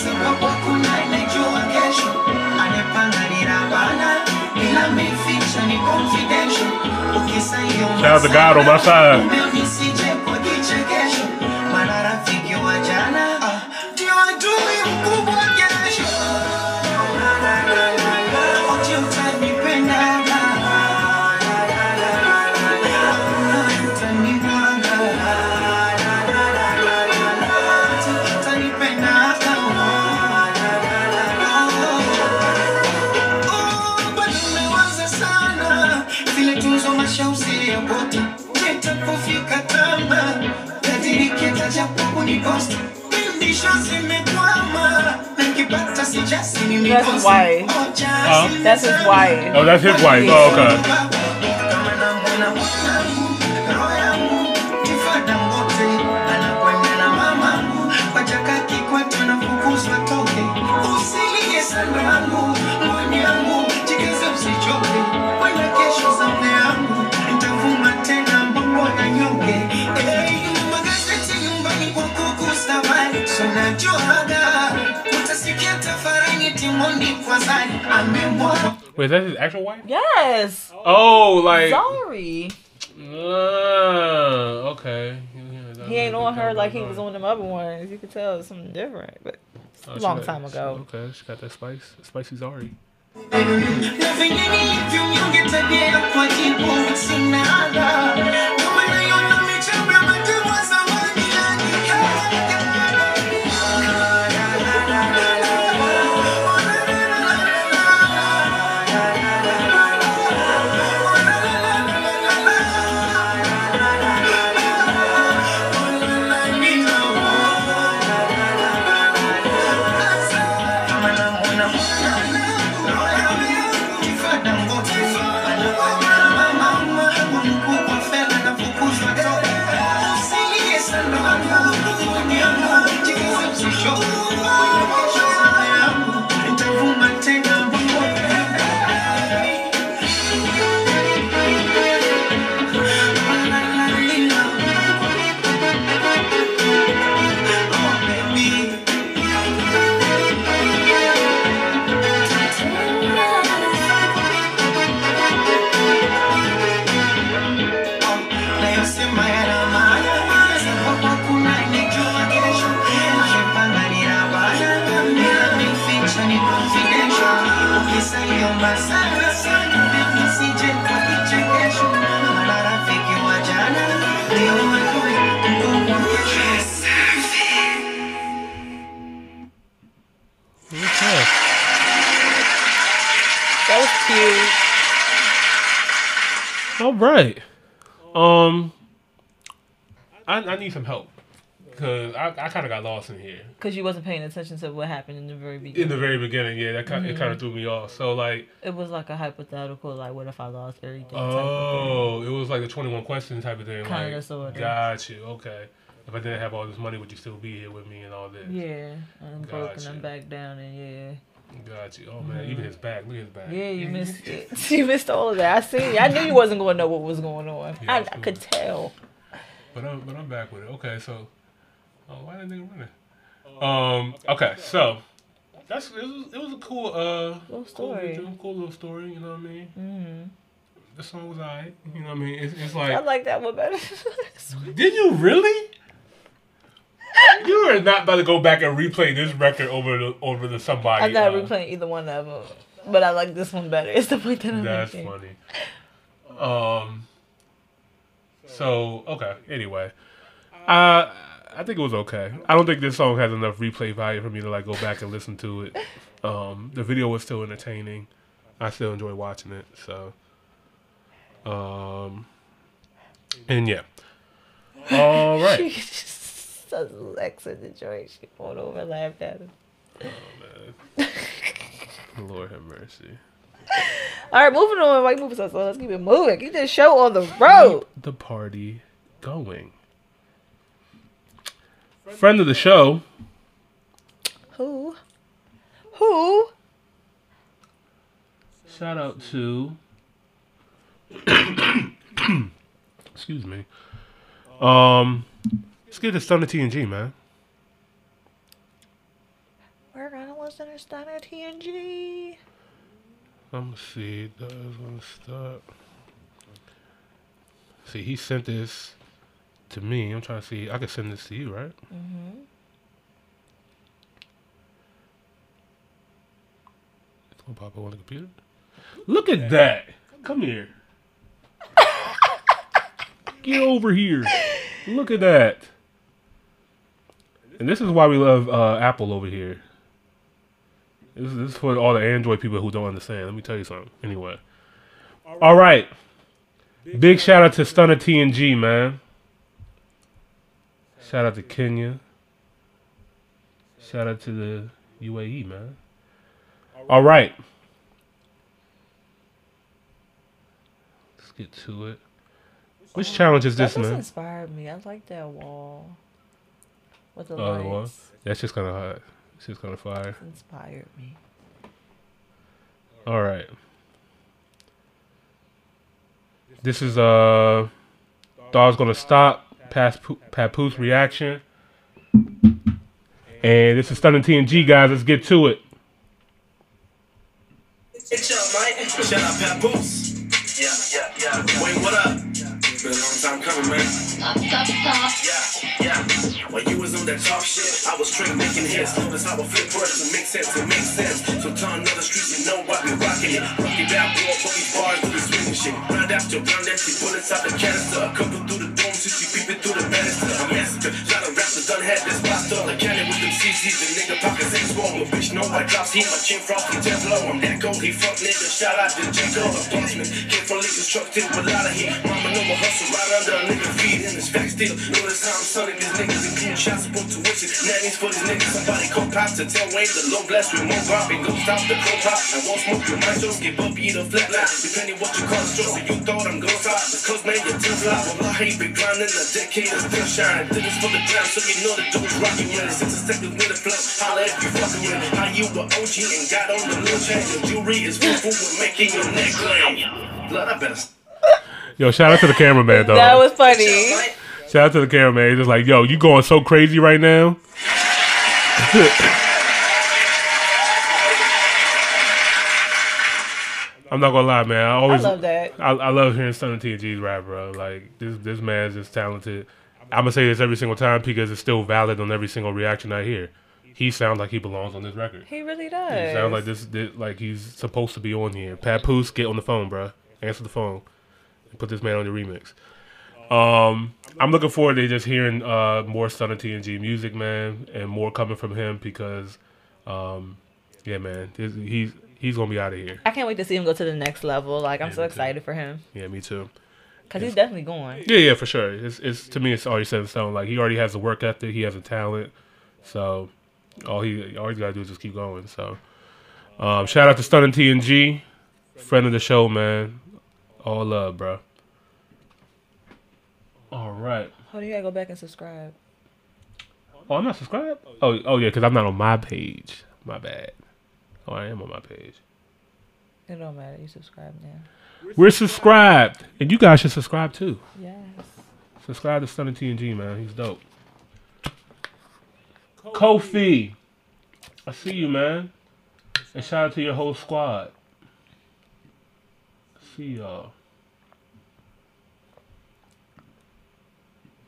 sababu hakuna anayejua kesho. Anepanga ni rabana ila meficha ni confidential. Ukisaiyo Shout out to God on my side. That's his wife. Huh? That's his wife. Oh, that's his wife. Oh, okay. Wait, is that his actual wife? Yes. Oh, like. Sorry. Uh, okay. He ain't on her like he was on them other ones. You could tell it's something different, but it's a Oh, she long got- time ago. Okay, she got that spice. Spicy Zari. Right. Um, I, I need some help because I, I kind of got lost in here Because you wasn't paying attention to what happened in the very beginning. in the very beginning. Yeah, that kind it Mm-hmm. kind of threw me off. So like, it was like a hypothetical, like, what if I lost everything? type of thing. oh, it was like a twenty one question type of thing. Kinda, like, sorta. got you. Okay. If I didn't have all this money, would you still be here with me and all this? Yeah, and I'm broken Gotcha. them back down, and yeah. Got you. Oh man, even his back. Look at his back. Mm-hmm. Yeah, you missed it. you missed all of that. I see. I knew you wasn't going to know what was going on. Yeah, I, I could tell. But I'm but I'm back with it. Okay, so oh why that nigga running? Um okay, so that's it was, it was a cool uh Little cool, story. video, cool little story, you know what I mean? Mm-hmm The song was alright, you know what I mean? It's, it's I like like that one better. Did you really? You are not about to go back and replay this record over the over the somebody. I'm not uh, replaying either one of them, but I like this one better. It's the point that I'm That's making. funny. Um. So okay. Anyway, uh, I think it was okay. I don't think this song has enough replay value for me to like go back and listen to it. Um, the video was still entertaining. I still enjoy watching it. So, um, and yeah. All right. Does Lex in the joint. She pulled over and laughed at him. Oh man. Lord have mercy. All right, moving on. Why moving so slow? Let's keep it moving. Keep this show on the road. The party going. Friend of the show, Who? Who? Shout out to. Excuse me. Um, let's get to Stunner TNG, man. We're gonna listen to Stunner TNG. I'm gonna see. Does gonna start. See, he sent this to me. I'm trying to see. I could send this to you, right? Mm-hmm. It's gonna pop up on the computer. Look at that. Come here. Get over here. Look at that. And this is why we love uh, Apple over here. This, this is for all the Android people who don't understand. Let me tell you something. Anyway. All right. Big shout out to Stunner TNG, man. Shout out to Kenya. Shout out to the UAE, man. All right. Let's get to it. Which challenge is this, That just man? inspired me. I like that wall with the Oh, the lights. wall? That's just kind of hot. It's just kind of fire. Inspired me. All right. This is uh, Dog's gonna stop past Papoose reaction, and this is Stunner TNG guys. Let's get to it. It's up, Mike. Shout out Papoose. Yeah, yeah, yeah. Wait, what up? Been a long time coming, man. Top, top, top. Yeah, yeah. You was on that talk shit, I was straight making hits. Notice how I flip words to make sense, it makes sense. So turn another street, you know I be rocking it. Rocky up all these bars, do the swinging shit. Round after round, empty bullets out the canister. A couple through the dome, since you peeping through the banister. A massacre, lot of rappers done had this up. Like cannon with them CCs, the nigga pockets ain't swole. Bitch know I drops heat, my chin frosty, ten blow. I'm that gold, he fuck nigga. Shout out to Jaco, the bossman. Came from Lincoln, struck till a lot of heat. Mama know my hustle right under a nigga feet in this fact still. Notice how I'm sunning these niggas, including shots support tuition. Nannies for these niggas, somebody call cops to tell Wayne the low blast more drop and go stop the crow pop. I won't smoke your maestros, give up, eat a flat line. Depending what you call the stroke, so you thought I'm gonna stop. Cause man, too fly. Well, I hate big grind in a decade of still shining. Did this for the ground, so you know the dude's rocking with it. Six seconds with a flow, holla if you fucking with it. How you were OG and got on the little chain. Your jewelry is full with making your neck lame. Blood, I better Yo, shout out to the cameraman though. That was funny. Shout out to the cameraman. He's just like, yo, you going so crazy right now. I'm not gonna lie, man. I I always love that. I, I love hearing Stunner TNG's rap, bro. Like this this man's just talented. I'm gonna say this every single time because it's still valid on every single reaction I hear. He sounds like he belongs on this record. He really does. He sounds like this, this like he's supposed to be on here. Papoose, get on the phone, bro. Answer the phone. Put this man on the remix. Um, I'm looking forward to just hearing uh, more Stunner TNG music, man, and more coming from him because, um, yeah, man, he's he's gonna be out of here. I can't wait to see him go to the next level. Like I'm Yeah, so me too. excited for him. Yeah, me too. Cause he's definitely going. Yeah, yeah, for sure. It's, it's to me, it's already set in stone. Like he already has the work ethic, he has the talent, so all he all he's gotta do is just keep going. So, um, shout out to Stunner TNG, friend of the show, man. All love, bro. All right. Hold on, you gotta go back and subscribe. Oh, I'm not subscribed. Oh, oh yeah, because I'm not on my page. My bad. Oh, I am on my page. It don't matter. You subscribe now. We're subscribed, and you guys should subscribe too. Yes. Subscribe to Stunner TNG, man. He's dope. Kofi, I see you, man. And shout out to your whole squad. See y'all.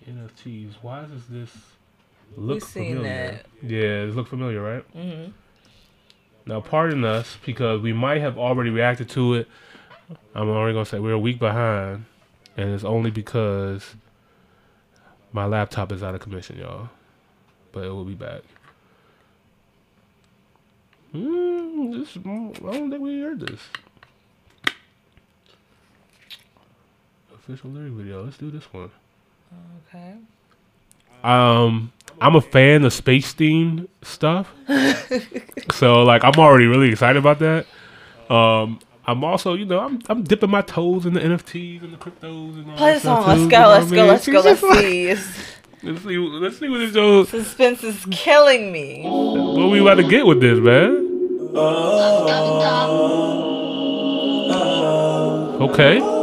NFTs. Why does this look seen familiar? Yeah, it look familiar, right? Mhm. Now, pardon us because we might have already reacted to it. I'm already gonna say we're a week behind, and it's only because my laptop is out of commission, y'all. But it will be back. Mm, this, I don't think we heard this. Official lyric video. Let's do this one. Okay. Um, I'm a fan of space themed stuff, so like I'm already really excited about that. Um, I'm also, you know, I'm I'm dipping my toes in the NFTs and the cryptos and all Play that the song. Let's too, go. you know Let's go. Let's go. Let's just see. Let's see. Let's see what this show. Suspense is killing me. What we about to get with this, man? Uh, okay.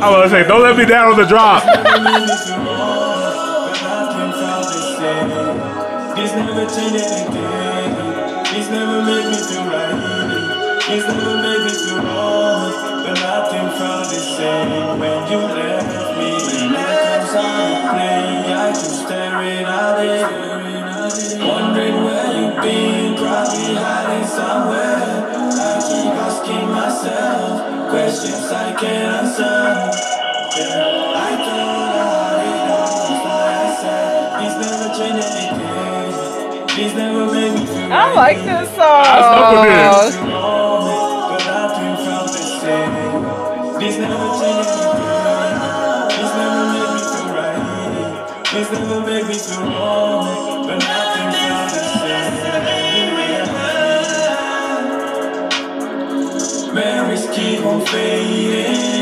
I was gonna say, don't let me down on the drop. Never made me feel wrong, but nothing felt the same. This never changed anything. This never made me feel right. This never made me feel wrong, but nothing felt the same when you left me. When life comes out play, I keep staring at it, wondering where you've been, probably hiding somewhere. I asking myself questions I can't answer. Yeah, I thought I it all, why I said this never changed anything. This never made me feel I like this song. I fuck with this. but nothing felt the same. This never changed anything. This never made me feel right. This never made me feel wrong, Memories keep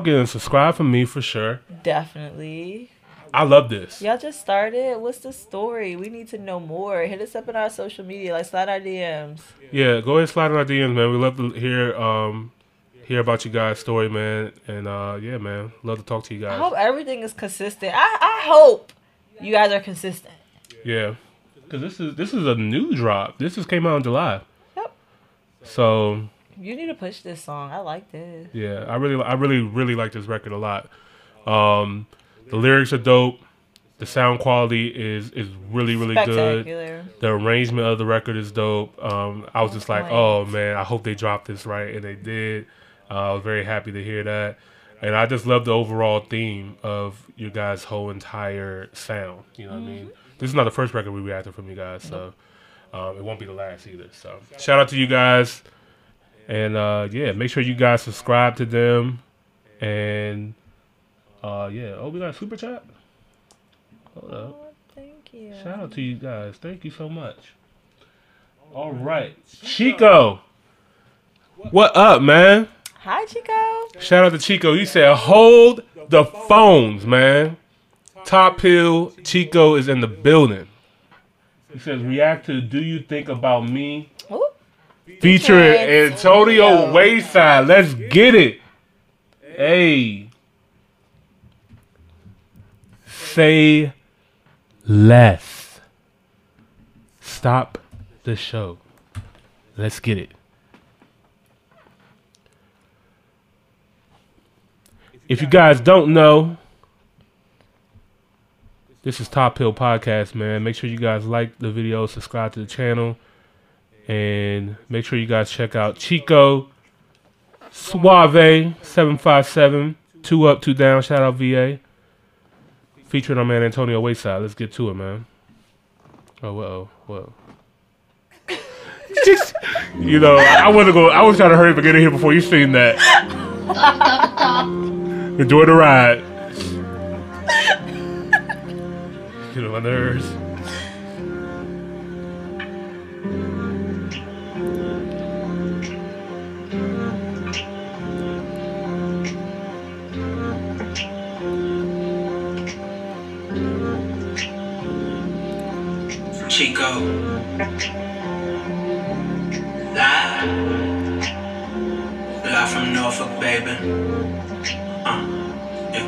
Y'all getting subscribed from me for sure. Definitely. I love this. Y'all just started. What's the story? We need to know more. Hit us up in our social media, like slide our DMs. Yeah, go ahead slide in our DMs, man. We love to hear um hear about you guys' story, man. And uh yeah, man, love to talk to you guys. I hope everything is consistent. I, I hope You guys are consistent. Yeah, because this is this is a new drop. This just came out in July. Yep. So You need to push this song. I like this. yeah, I really I really really like this record a lot. Um, the lyrics are dope. The sound quality is is really really good. The arrangement of the record is dope. Um, I was just like, oh man, I hope they dropped this right, and they did. Uh, I was very happy to hear that, and I just love the overall theme of your guys' whole entire sound. You know what I mean? This is not the first record we reacted from you guys, so um, it won't be the last either. So shout out to you guys, and uh, yeah, make sure you guys subscribe to them, and uh, yeah. Oh, we got a super chat. Hold up. Thank you. Shout out to you guys. Thank you so much. All right. Chico. What up, man? Hi, Chico. Shout out to Chico. He said, hold the phones, man. Top Hill Chico is in the building. He says, react to Do You Think About Me? Featuring Antonio Wayside. Let's get it. Hey. Say less. Stop the show. Let's get it. If you guys don't know, this is Top Hill Podcast, man. Make sure you guys like the video, subscribe to the channel, and make sure you guys check out Chico Suave seven five seven two up two down. Shout out VA featuring our man Antonio Wayside. Let's get to it, man. Oh, whoa, whoa. Just, you know, I wasn't going. I was trying to hurry up and get in here before you seen that. Enjoy the ride. Get on my nerves. Chico. Live. Live from Norfolk, baby. Uh, yeah.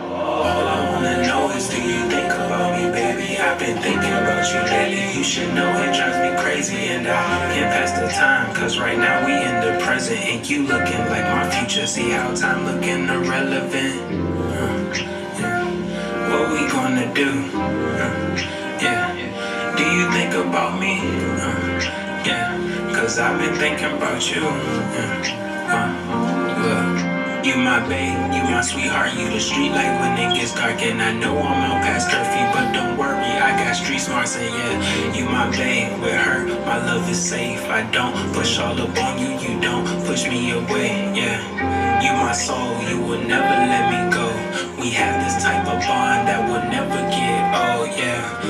All I wanna know is do you think about me, baby? I've been thinking about you lately. You should know it drives me crazy, and I can't pass the time. Cause right now we in the present, and you looking like my future. See how time looking irrelevant. Uh, yeah. What we gonna do? Uh, yeah. You think about me? Uh, yeah, cause I've been thinking about you. Uh, uh, look, you my babe, you my sweetheart, you the street light when it gets dark. And I know I'm out past curfew, but don't worry, I got street smarts. And yeah, you my babe, with her, my love is safe. I don't push all up on you, you don't push me away. Yeah, you my soul, you will never let me go. We have this type of bond that will never get old. Yeah, you who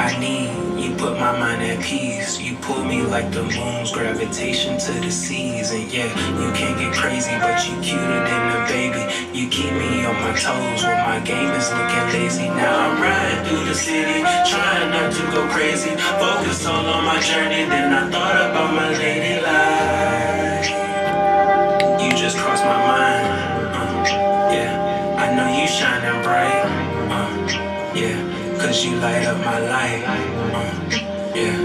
I need. You put my mind at peace. You pull me like the moon's gravitation to the seas. And yeah, you can't get crazy, but you cuter than a baby. You keep me on my toes when my game is looking lazy. Now I'm riding through the city, trying not to go crazy. Focused all on my journey, then I thought about my lady life. You just crossed my mind. Cause you light up my life. Uh, yeah.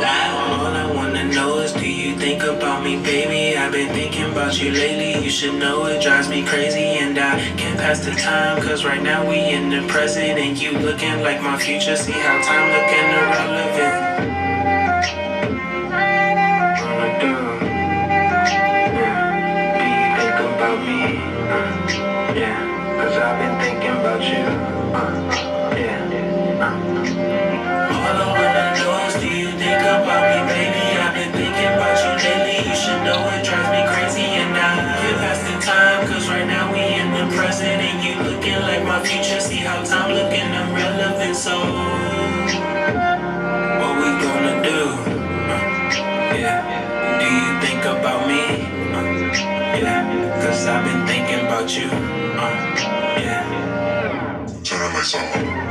Like, all I wanna know is do you think about me, baby? I've been thinking about you lately. You should know it drives me crazy, and I can't pass the time. Cause right now we in the present, and you looking like my future. See how time looking irrelevant. Me? Uh, yeah, cause I've been thinking about you. Uh, What we gonna do? Uh, yeah. Do you think about me? Uh, I've been thinking about you. Uh, yeah. Turn on my song.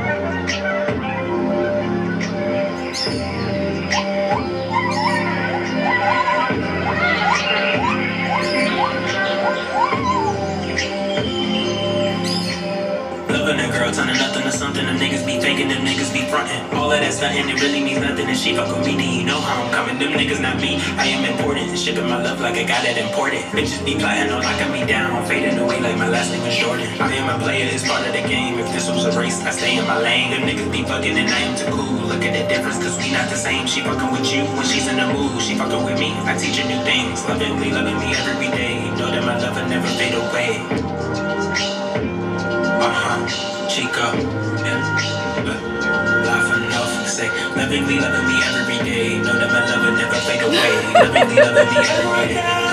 What we something that really means nothing, and she fuck with me, then you know how I'm coming. Them niggas not me, I am important. And Shipping my love like I got it imported. Bitches be plotting on locking me down, fading away like my last name was Jordan. I am a player, it's part of the game. If this was a race, I stay in my lane. Them niggas be fucking and I am too cool. Look at the difference, cause we not the same. She fucking with you when she's in the mood. She fucking with me, I teach her new things. Loving me, loving me every day. Know that my love will never fade away. Uh, laugh enough, say, loving me, loving me every day, know that my love will never fade away, loving me, loving me every day,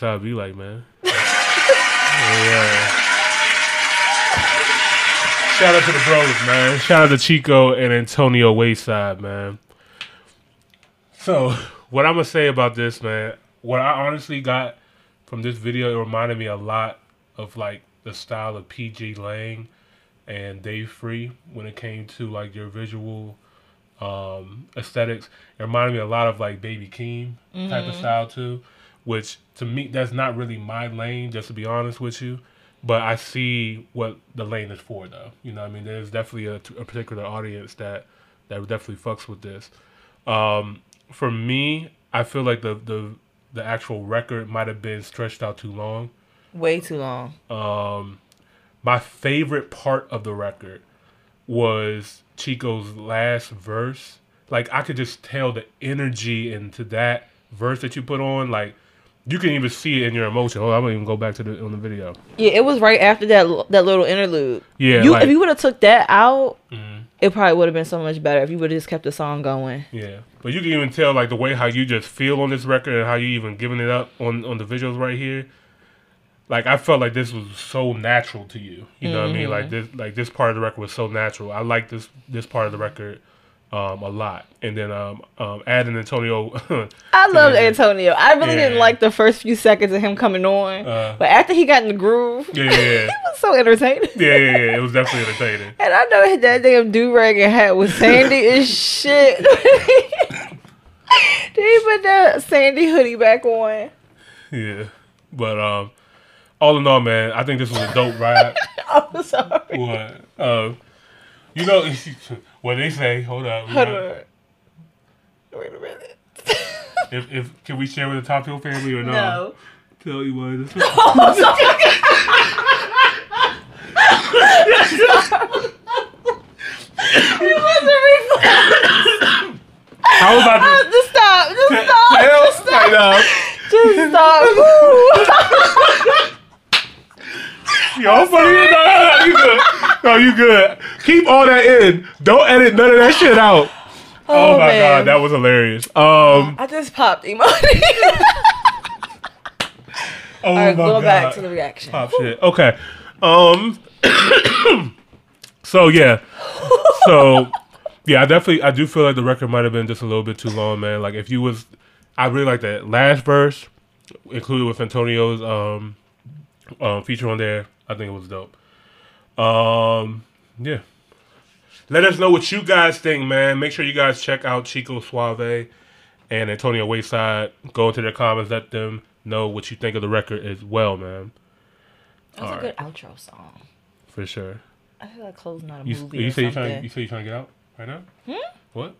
That's how it be like, man. yeah. Shout out to the bros, man. Shout out to Chico and Antonio Wayside, man. So, what I'm gonna say about this, man, what I honestly got from this video, it reminded me a lot of like the style of PG Lang and Dave Free when it came to like your visual um aesthetics. It reminded me a lot of like Baby Keem type of Mhm. style too, which to me that's not really my lane, just to be honest with you. But I see what the lane is for, though. You know, what I mean, there's definitely a, a particular audience that that definitely fucks with this. Um, for me, I feel like the the the actual record might have been stretched out too long. Way too long. Um, my favorite part of the record was Chico's last verse. Like I could just tell the energy into that verse that you put on. Like you can even see it in your emotion. Oh, I'm gonna even go back to the on the video. Yeah, it was right after that that little interlude. Yeah, you like- if you would have took that out, Mhm. it probably would have been so much better if you would have just kept the song going. Yeah, but you can even tell like the way how you just feel on this record and how you even giving it up on on the visuals right here. Like I felt like this was so natural to you. You know what I mean? Like this like this part of the record was so natural. I like this this part of the record um a lot. And then um um adding Antonio I to loved Antonio. I really Yeah. didn't like the first few seconds of him coming on, Uh, but after he got in the groove, Yeah, yeah, yeah. it was so entertaining. yeah, yeah, yeah. It was definitely entertaining. And I know that damn do rag and hat was sandy as shit. Did he put that sandy hoodie back on? Yeah. But um all in all, man, I think this was a dope ride. I'm sorry. What? Uh, you know what they say? Hold up. Hold on. Wait a minute. If, if can we share with the Top Hill family or no? No. Tell you what. Uh, this it wasn't reflex. I was about to. Just stop. Just Hell, stop. Just stop. I know. Just stop. Yo, funny. No, no, no, you good. No, you good. Keep all that in. Don't edit none of that shit out. Oh, Oh, my man. god, that was hilarious. Um, I just popped emoji. oh All right, my go god. back to the reaction. Pop shit. Okay. Um. so yeah. So yeah, I definitely I do feel like the record might have been just a little bit too long, man. Like if you was, I really like that last verse, included with Antonio's um, um feature on there. I think it was dope. Um. Yeah. Let us know what you guys think, man. Make sure you guys check out Chico Suave and Antonio Wayside. Go into their comments. Let them know what you think of the record as well, man. That was All a good outro song. For sure. I feel like closing out a You, movie you say you something. trying you say you trying to get out right now? Hmm? What?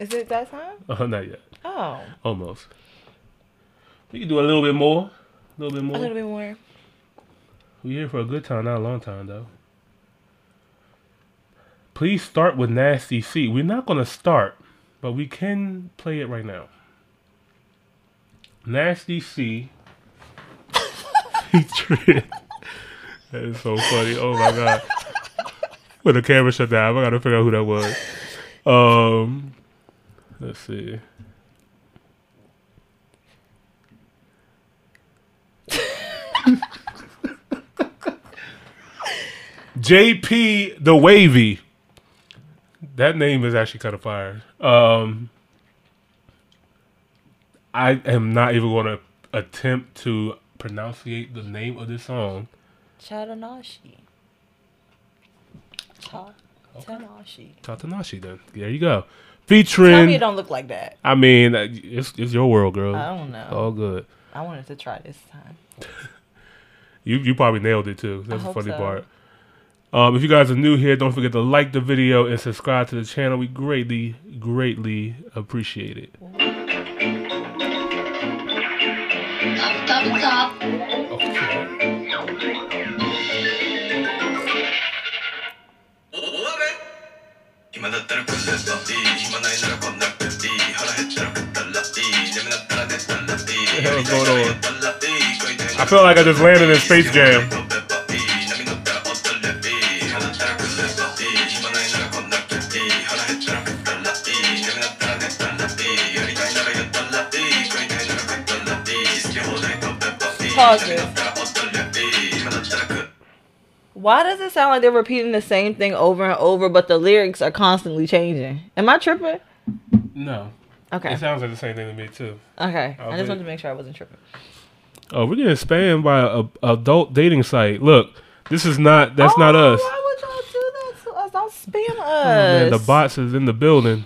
Is it that time? Uh, not yet. Oh, Almost. We can do a little bit more. A little bit more. a little bit more. We here for a good time, not a long time though. Please start with Nasty C. We're not gonna start, but we can play it right now. Nasty C. that is so funny. Oh my god. When the camera shut down, I gotta figure out who that was. Um let's see. JP the Wavy. That name is actually kind of fire. Um, I am not even going to attempt to pronunciate the name of this song. Chatanashi. Cha- Tanashi. Tatanashi, then. There you go. Featuring. Tell me it don't look like that. I mean, uh, it's, it's your world, girl. I don't know. All good. I wanted to try this time. You you probably nailed it too. That's I the funny so. part. Um, if you guys are new here, don't forget to like the video and subscribe to the channel. We greatly, greatly appreciate it. Going on? I feel like I just landed in Space Jam. Why does it sound like they're repeating the same thing over and over, but the lyrics are constantly changing? Am I tripping? No. Okay. It sounds like the same thing to me too. Okay. I, I just wanted to make sure I wasn't tripping. Oh, we're getting spammed by a, a adult dating site. Look, this is not. That's oh, not us. Why would y'all do that to us? Don't spam us. Oh, man, the bots is in the building.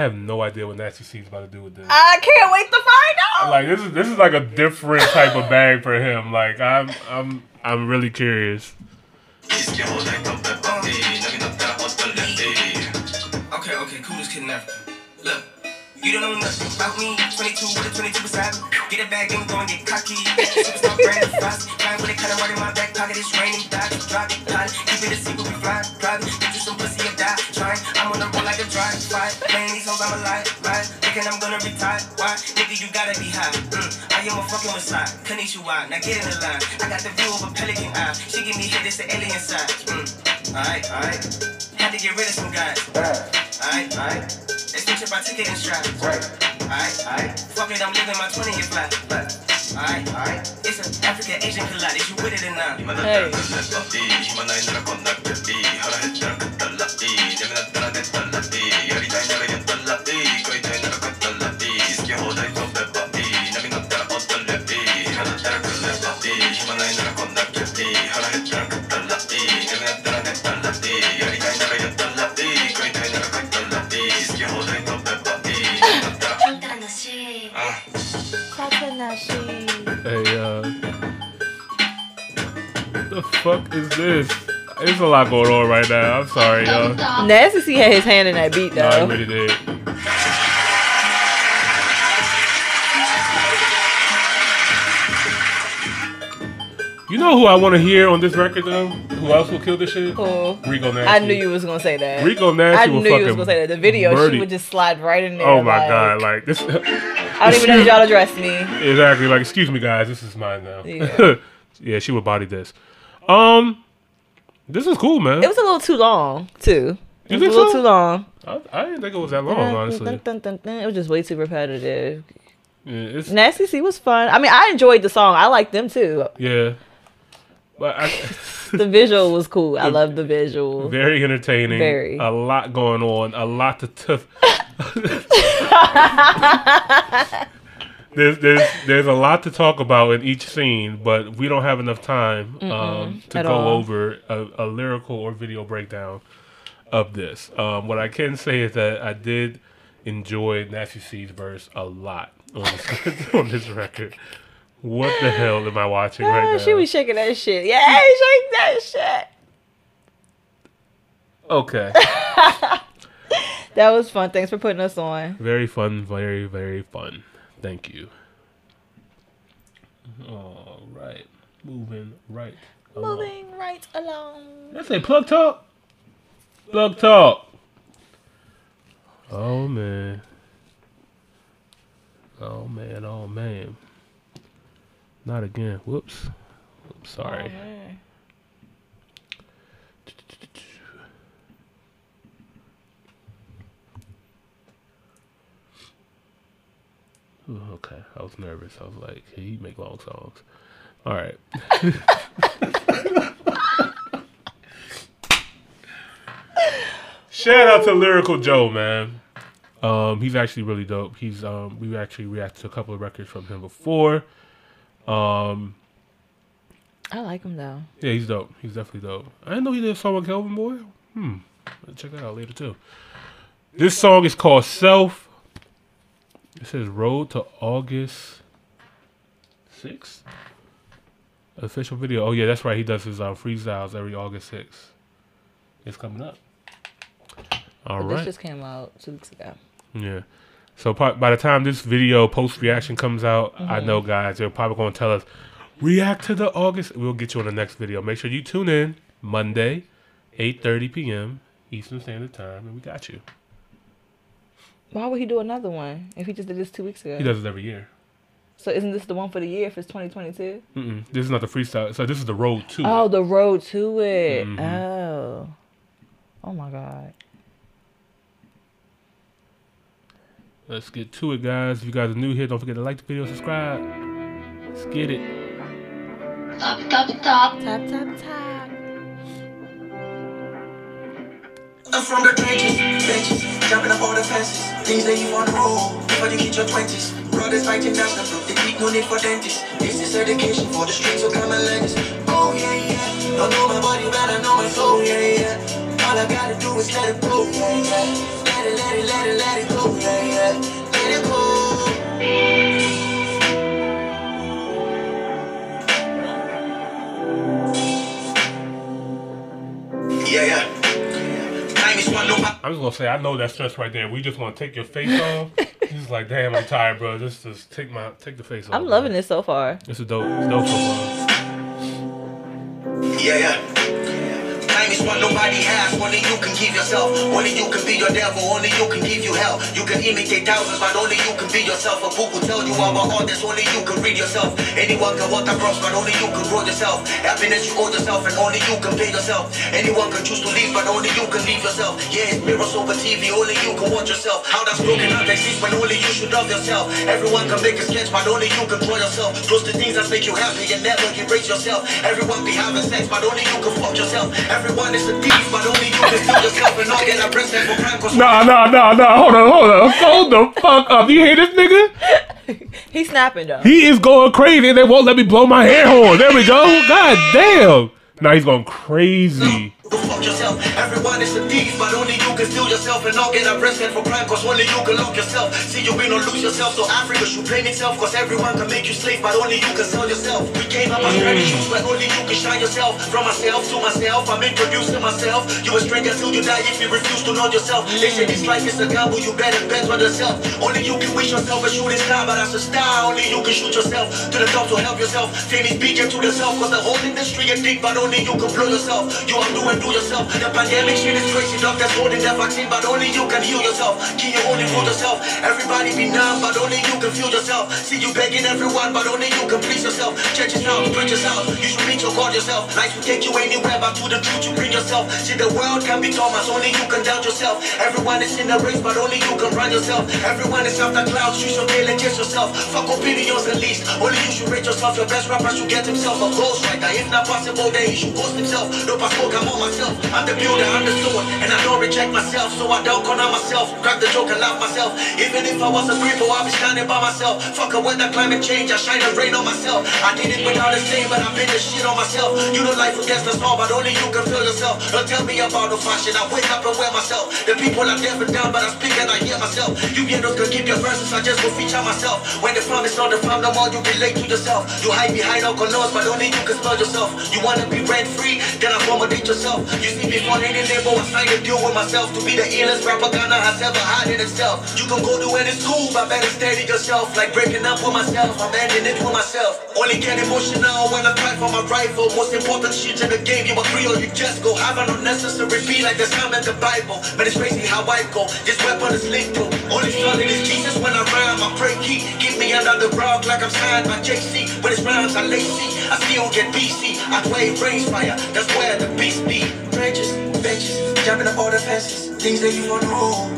I have no idea what Nasty is about to do with this. I can't wait to find out. Like this is this is like a different type of bag for him. Like I'm I'm I'm really curious. Okay, okay, cool is kidnapped. Look, you don't know nothing about me. 22 with a 22 beside me. Get a bag and go and get cocky. Superstar brand new fast. Flying with a cutter right in my back pocket. It's raining, dodge, drop it, pot. Keep it a secret, we fly, private. Get you some pussy or die, trying. I'm on the roll like a drive, fight. Man, I'm alive, right? Thinking I'm gonna retire. Why? Nigga, you gotta be high. Mm, I am a fucking messiah. Konnichiwa, now get in the line. I got the view of a pelican eye. She give me hit, it's the alien side. Mm, alright, alright. Had to get rid of some guys. Alright, alright. Let's switch up our ticket and strap. Alright, alright. Fuck it, I'm living my 20 year flat. Alright, alright. It's an African Asian collide. Is you with it or not? 暇 Uh, fuck is this? There's a lot going on right now. I'm sorry, y'all. Nasty had his hand in that beat, though. No, I really did. Know who I want to hear on this record though? Who else will kill this shit? Who? Rico Nasty. I knew you was gonna say that. Rico Nasty I knew you was gonna say that. The video, murder- she would just slide right in there. Oh my like, god! Like this. I don't even know if y'all address me. Exactly. Like, excuse me, guys. This is mine now. Yeah. yeah, she would body this. Um, this is cool, man. It was a little too long too. It was a little so? too long. I, I didn't think it was that long, honestly. It was just way too repetitive. Yeah, it's, Nasty C was fun. I mean, I enjoyed the song. I liked them too. yeah. But I, The visual was cool. I love the visual. very entertaining. Very. A lot going on. A lot to tough. there's there's there's a lot to talk about in each scene, but we don't have enough time um, to go all. over a, a lyrical or video breakdown of this. Um, what I can say is that I did enjoy Nasty C's verse a lot on this, on this record. What the hell am I watching right Ah, now? she was shaking that shit. Yeah, shake that shit. okay. That was fun. Thanks for putting us on. Very fun, very, very fun. Thank you. All right. Moving right. along. Moving right along. Let's say plug talk. Plug talk. Oh man. Oh man, oh man. Not again. Whoops. Oops, sorry. Ooh, okay, I was nervous. I was like, hey, he make long songs. All right. Shout out to Lyrical Joe, man. Um, he's actually really dope. He's um, we actually reacted to a couple of records from him before. Um, I like him though. yeah, he's dope. He's definitely dope. I didn't know he did a song with Kelvin Boy. Hmm. I'll check that out later too. This song is called Self. It says Road to August 6th. Official video. Oh yeah, that's right. He does his uh, freestyles every August 6th. It's coming up. All But right. This just came out two weeks ago. Yeah. So by, by the time this video post reaction comes out, I Mhm. know guys they're probably going to tell us react to the August. We'll get you on the next video. Make sure you tune in Monday, 8:30 p.m. Eastern Standard Time, and we got you. Why would he do another one if he just did this two weeks ago? He does it every year. So isn't this the one for the year if it's 2022? Mm-mm. This is not the freestyle. So this is the road to. Oh, the road to it. Mhm. Oh. Oh my god. Let's get to it, guys. If you guys are new here, don't forget to like the video, subscribe. Let's get it. Top, top, top. Top, top, top. I'm from the trenches, benches, jumping up all the fences. Things that you on the road before you hit your twenties. Brothers fighting national proof, they keep no need for dentists. This is education for the streets, so come and let us. Oh yeah, yeah. Don't know my body, but I know my soul, oh, yeah, yeah. All I gotta do is let it go, yeah, yeah. Let it, let it, let it, go, yeah, yeah. Let it go. Yeah, yeah. Time is one, no I'm just gonna say I know that stress right there. We just want to take your face off. He's like, damn, I'm tired, bro. Just, just take my, take the face off. I'm loving this so far. This is dope. It's dope so far. Yeah, yeah. Is what nobody has. Only you can give yourself. Only you can be your devil. Only you can give you hell. You can imitate thousands, but only you can be yourself. A book will tell you about all this. Only you can read yourself. Anyone can walk across, but only you can grow yourself. Happiness you owe yourself, and only you can pay yourself. Anyone can choose to leave, but only you can leave yourself. Yeah, it's mirrors over TV. Only you can watch yourself. How that's broken up exists when only you should love yourself. Everyone can make a sketch, but only you can draw yourself. Those the things that make you happy and never erase yourself. Everyone be having sex, but only you can fuck yourself. Everyone is a thief, but only you can steal yourself and not get arrested for crime. Cause Nah, nah, nah, nah. Hold on, hold on. Hold the fuck up. You hear this nigga? He's snapping though. He is going crazy. They won't let me blow my hair horn. There we go. God damn. Now he's going crazy. fuck yourself. Everyone is a thief, but only you can steal yourself and not get arrested for crime, cause only you can lock yourself. See you win or lose yourself, so Africa should blame itself, cause everyone can make you slave, but only you can sell yourself. We came up mm. as shoes where only you can shine yourself. From myself to myself, I'm introducing myself. You a stranger till you die if you refuse to know yourself. They say this life is a gamble, you better bet on yourself. Only you can wish yourself a shooting star, but as a star, only you can shoot yourself to the top to help yourself. Fame is bigger to yourself, cause the whole industry is deep, but only you can blow yourself. You are do and do yourself. The pandemic shit is crazy, doctors holding the vaccine, but only you can heal yourself. Can you only fool yourself? Everybody be numb, but only you can feel yourself. See you begging everyone, but only you can please yourself. Church is out, preach yourself. You should meet your God yourself. Life will take you anywhere, but to the truth you bring yourself. See the world can be Thomas, only you can doubt yourself. Everyone is in the race, but only you can run yourself. Everyone is after clouds, you should and kiss yourself. Fuck opinions at least. Only you should rate yourself. Your best rapper should get himself a ghostwriter. If not possible, then he should ghost himself. No passport, I'm on myself. I'm the builder, I'm the sword, and I don't reject myself, so I don't corner myself. Crack the joke and laugh myself. Even if I was a cripple, I'll be standing by myself. Fuck a weather, climate change, I shine the rain on myself. I did it without a stain, but I've been the shit on myself. You know life against us all, but only you can feel yourself. Don't tell me about no fashion, I wake up and wear myself. The people are deaf and down, but I speak and I hear myself. You weirdos can keep your verses, I just will feature myself. When the farm is not the farm, no more you relate to yourself. You hide behind alcohol laws, but only you can spell yourself. You wanna be rent free, then accommodate yourself. You see me falling in label, I signed a deal with myself to be the illest rapper Ghana has ever had in itself. You can go to any school, but better steady yourself. Like breaking up with myself, I'm ending it with myself. Only get emotional when I fight for my rifle. Most important shit in the game, you agree or you just go. Have an unnecessary beat like the Psalm in the Bible. But it's crazy how I go. This weapon is lethal. Only solid is Jesus when I rhyme. I pray key. Keep me under the rock like I'm signed by JC. When it's rhymes, I lazy. I still get BC. I play range fire. That's where the beast be. Trenches, benches, jumping up all the fences. Things that you want to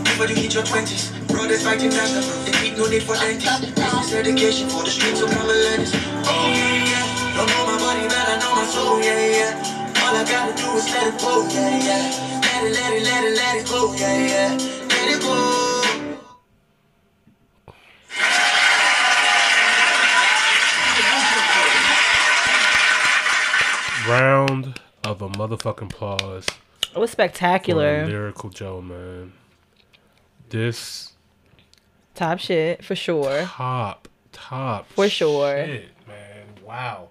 before you hit your twenties. Brothers fighting faster. They need no need for dentists. Is education for the streets, and. Oh yeah, yeah. Don't know my body, but I know my soul. Yeah, yeah. All I gotta do is let it go. Yeah, yeah. Let it, let it, let it, let it go. Yeah, yeah. Let it go. Round of a motherfucking applause. It was spectacular. Lyrical Joe, man. This Top shit for sure. top, top. For sure. Shit, man. Wow.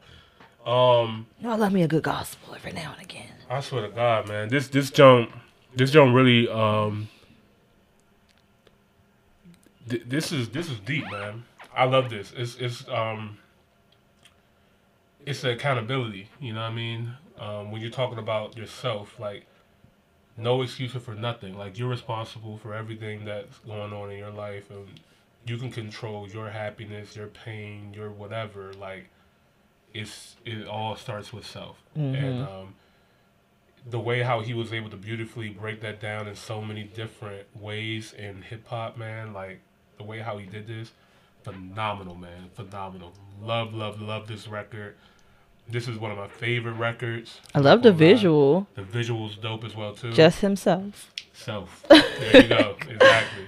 Um, No, I love me a good gospel every now and again. I swear to God, man. This this jump, this jump really. Um, th- this is this is deep, man. I love this. It's it's um. It's accountability. You know what I mean? Um, when you're talking about yourself, like no excuses for nothing. Like you're responsible for everything that's going on in your life, and you can control your happiness, your pain, your whatever. Like it's it all starts with self, and Mhm. um, the way how he was able to beautifully break that down in so many different ways in hip hop, man. Like the way how he did this, phenomenal, man, phenomenal. Love, love, love this record. This is one of my favorite records. I love the visual. The visuals dope as well too. Just himself. Self. There you go. exactly.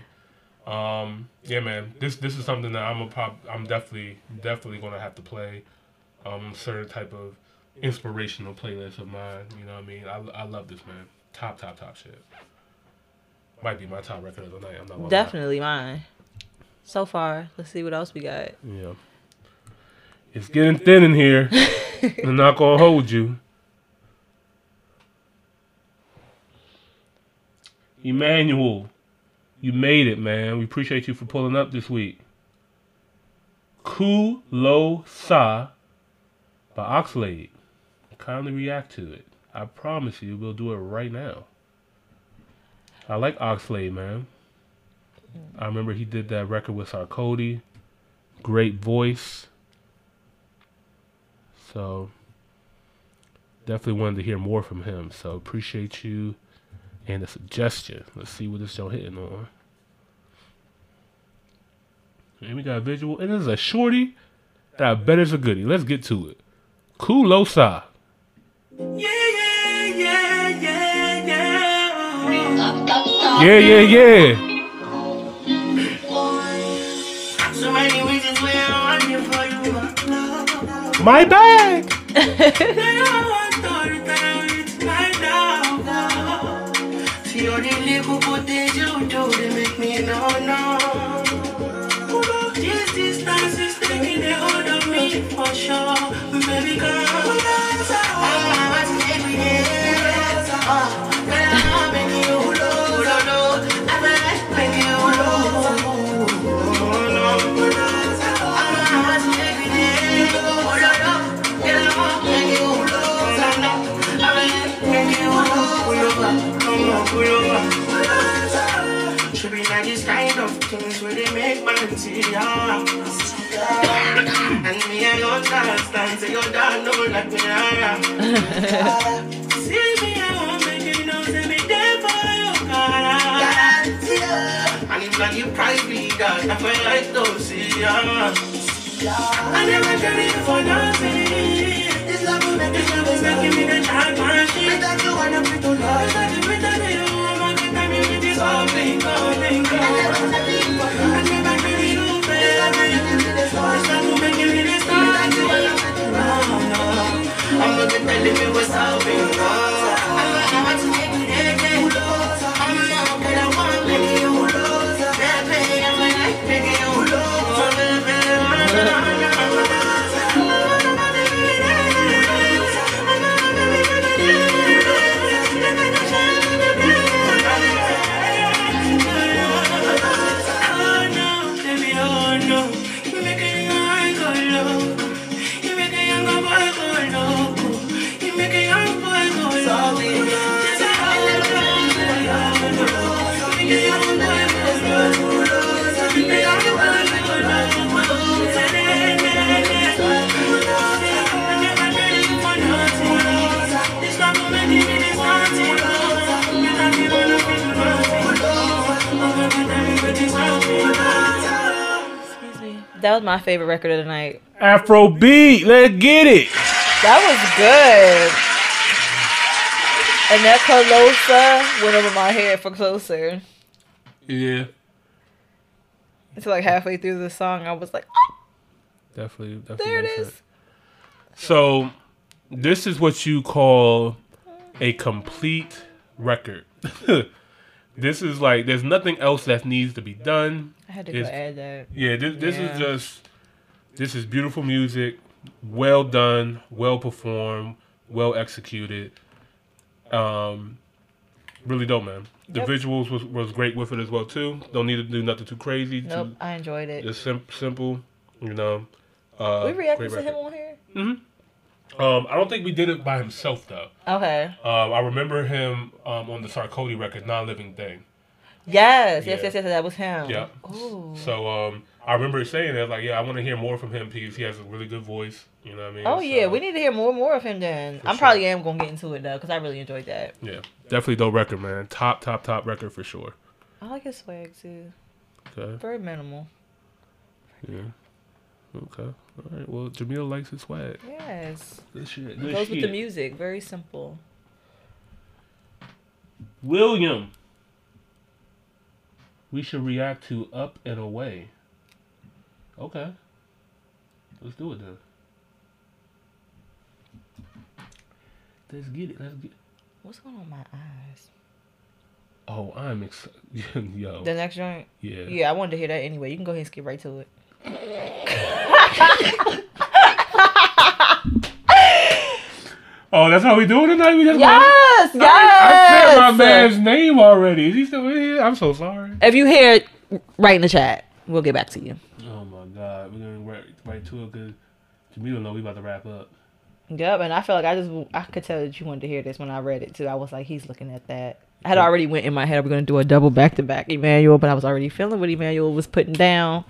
Um, yeah, man. This this is something that I'm a pop. I'm definitely definitely gonna have to play. Um, certain type of inspirational playlist of mine. You know what I mean? I, I love this man. Top top top shit. Might be my top record of the night. I'm not gonna lie. Definitely mine. So far, let's see what else we got. Yeah. It's getting thin in here. I'm not gonna hold you. Emmanuel, you made it, man. We appreciate you for pulling up this week. Ku Lo Sa by Oxlade. Kindly react to it. I promise you, we'll do it right now. I like Oxlade, man. I remember he did that record with Sarkodie. Great voice. So definitely wanted to hear more from him. So appreciate you and the suggestion. Let's see what this show hitting on. And we got a visual. And this is a shorty that I bet is a goodie. Let's get to it. Kulosa. Yeah, yeah, yeah. So My bag. And me alone understand, say you don't know like me are. See me, I won't make you know, say me there for you, God. And if not you private, God, that's why I don't see ya. I never carry you for nothing. This love will make this love is making me the child machine. Without you, I don't feel to love. Without you, without you, I'm a good time, you get this whole thing going, I Not gonna tell you That was my favorite record of the night. Afro beat, let's get it. That was good. And that Kulosa went over my head for closer. Yeah, It's like halfway through the song, I was like, oh, definitely. definitely there it makes is. sense. So, this is what you call a complete record. this is like there's nothing else that needs to be done. I had to go add that. Yeah, this, this Yeah. is just this is beautiful music, well done, well performed, well executed. Um, really dope, man. The Yep. visuals was, was great with it as well too. Don't need to do nothing too crazy. Nope, Too, I enjoyed it. just sim- simple, you know. Uh, we reacted to him on here. Um, I don't think we did it by himself though. Okay. Um, I remember him um, on the Sarkodie record, "Non Living Thing." Yes, yes, Yeah. yes, yes. That was him. Yeah. Ooh. So um, I remember saying that, like, yeah, I want to hear more from him because he has a really good voice. You know what I mean? Oh yeah, we need to hear more and more of him then. I'm sure. probably am gonna get into it though, because I really enjoyed that. Yeah, definitely dope record, man. Top, top, top record for sure. I like his swag too. Okay. Very minimal. Yeah. Okay. All right. Well, Jamil likes his swag. Yes. Good shit. It goes with the music. Very simple. William. We should react to Up and Away. Okay. Let's do it then. Let's get it. Let's get. What's going on with my eyes? Oh, I'm excited. Yo. The next joint. Yeah. Yeah, I wanted to hear that anyway. You can go ahead and skip right to it. Oh, that's how we do it tonight. We just Yes, I, mean, I, said my man's name already. Is he still here? I'm so sorry. If you hear it, write in the chat. We'll get back to you. Oh my god, we're gonna right, right to it because Jamil know we about to wrap up. Yep, and I feel like I just I could tell that you wanted to hear this when I read it too. I was like, he's looking at that. I had already went in my head. We're gonna do a double back to back Emmanuel, but I was already feeling what Emmanuel was putting down.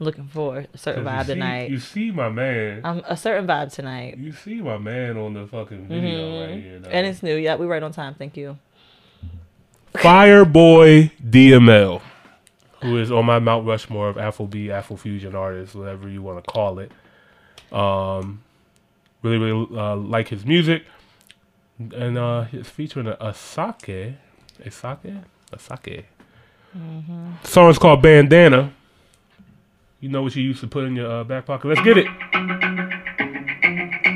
Looking for a certain vibe see, tonight. You see my man. Um, a certain vibe tonight. You see my man on the fucking video right here. though. And it's new. Yeah, we right on time. Thank you. Fireboy DML, who is on my Mount Rushmore of Afrobeat, Afrofusion artists, whatever you want to call it. Um, really, really uh, like his music, and uh, he's featuring a Asake, Asake, Asake. The song is called Bandana. You know what you used to put in your uh, back pocket. Let's get it.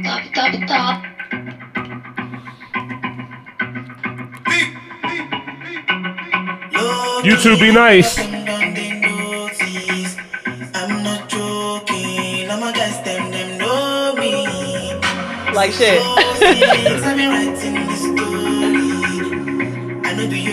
Top, top, top. You two be nice. I'm not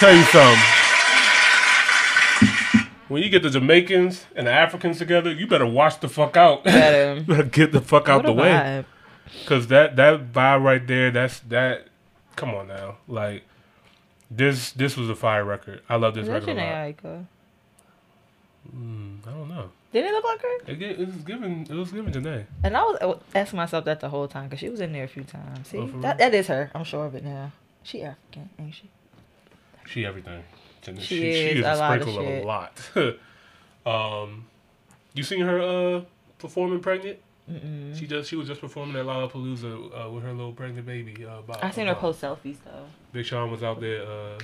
tell you something. When you get the Jamaicans and the Africans together, you better watch the fuck out. Better. better get the fuck out What the way. vibe. Cause that that vibe right there, that's that. Come on now, like this this was a fire record. I love this Is record a lot. Mm, I don't know. Didn't it look like her? It, it was given. It was given Jhené. And I was asking myself that the whole time because she was in there a few times. See, Oh, that, that is her. I'm sure of it now. She African, ain't she? She everything. Jhené- She she, is is a a lot of sprinkle of, a lot. um, you seen her uh performing pregnant? Mm-mm. She just she was just performing at Lollapalooza uh, with her little pregnant baby. Uh, Bob, I seen her post selfies though. Big Sean was out there uh,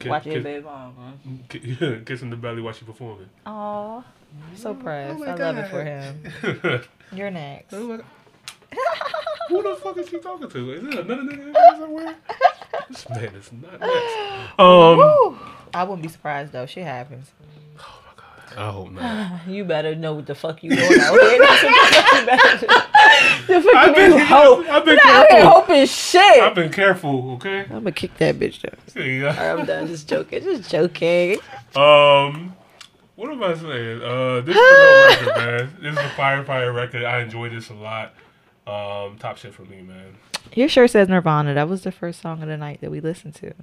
ki- Watching kiss- baby mama. kissing the belly while she performing. Aw, so proud. my I love it for him. You're next. Oh my God. Who the fuck is she talking to? Is it another nigga in there somewhere? This man is not next. Um, Woo. I wouldn't be surprised though. Shit happens. Oh my god. I hope not. You better know what the fuck you doing out here. The fuck you better do. The fuck I've you been- hope. I've been You're out here careful. hoping shit. I've been careful, okay? I'm gonna kick that bitch down. There you. All right, I'm done. Just joking. Just joking. Um, what am I saying? Uh, this is a good record, man. This is a fire, fire record. I enjoy this a lot. Um, top shit for me, man. Your shirt says Nirvana. That was the first song of the night that we listened to.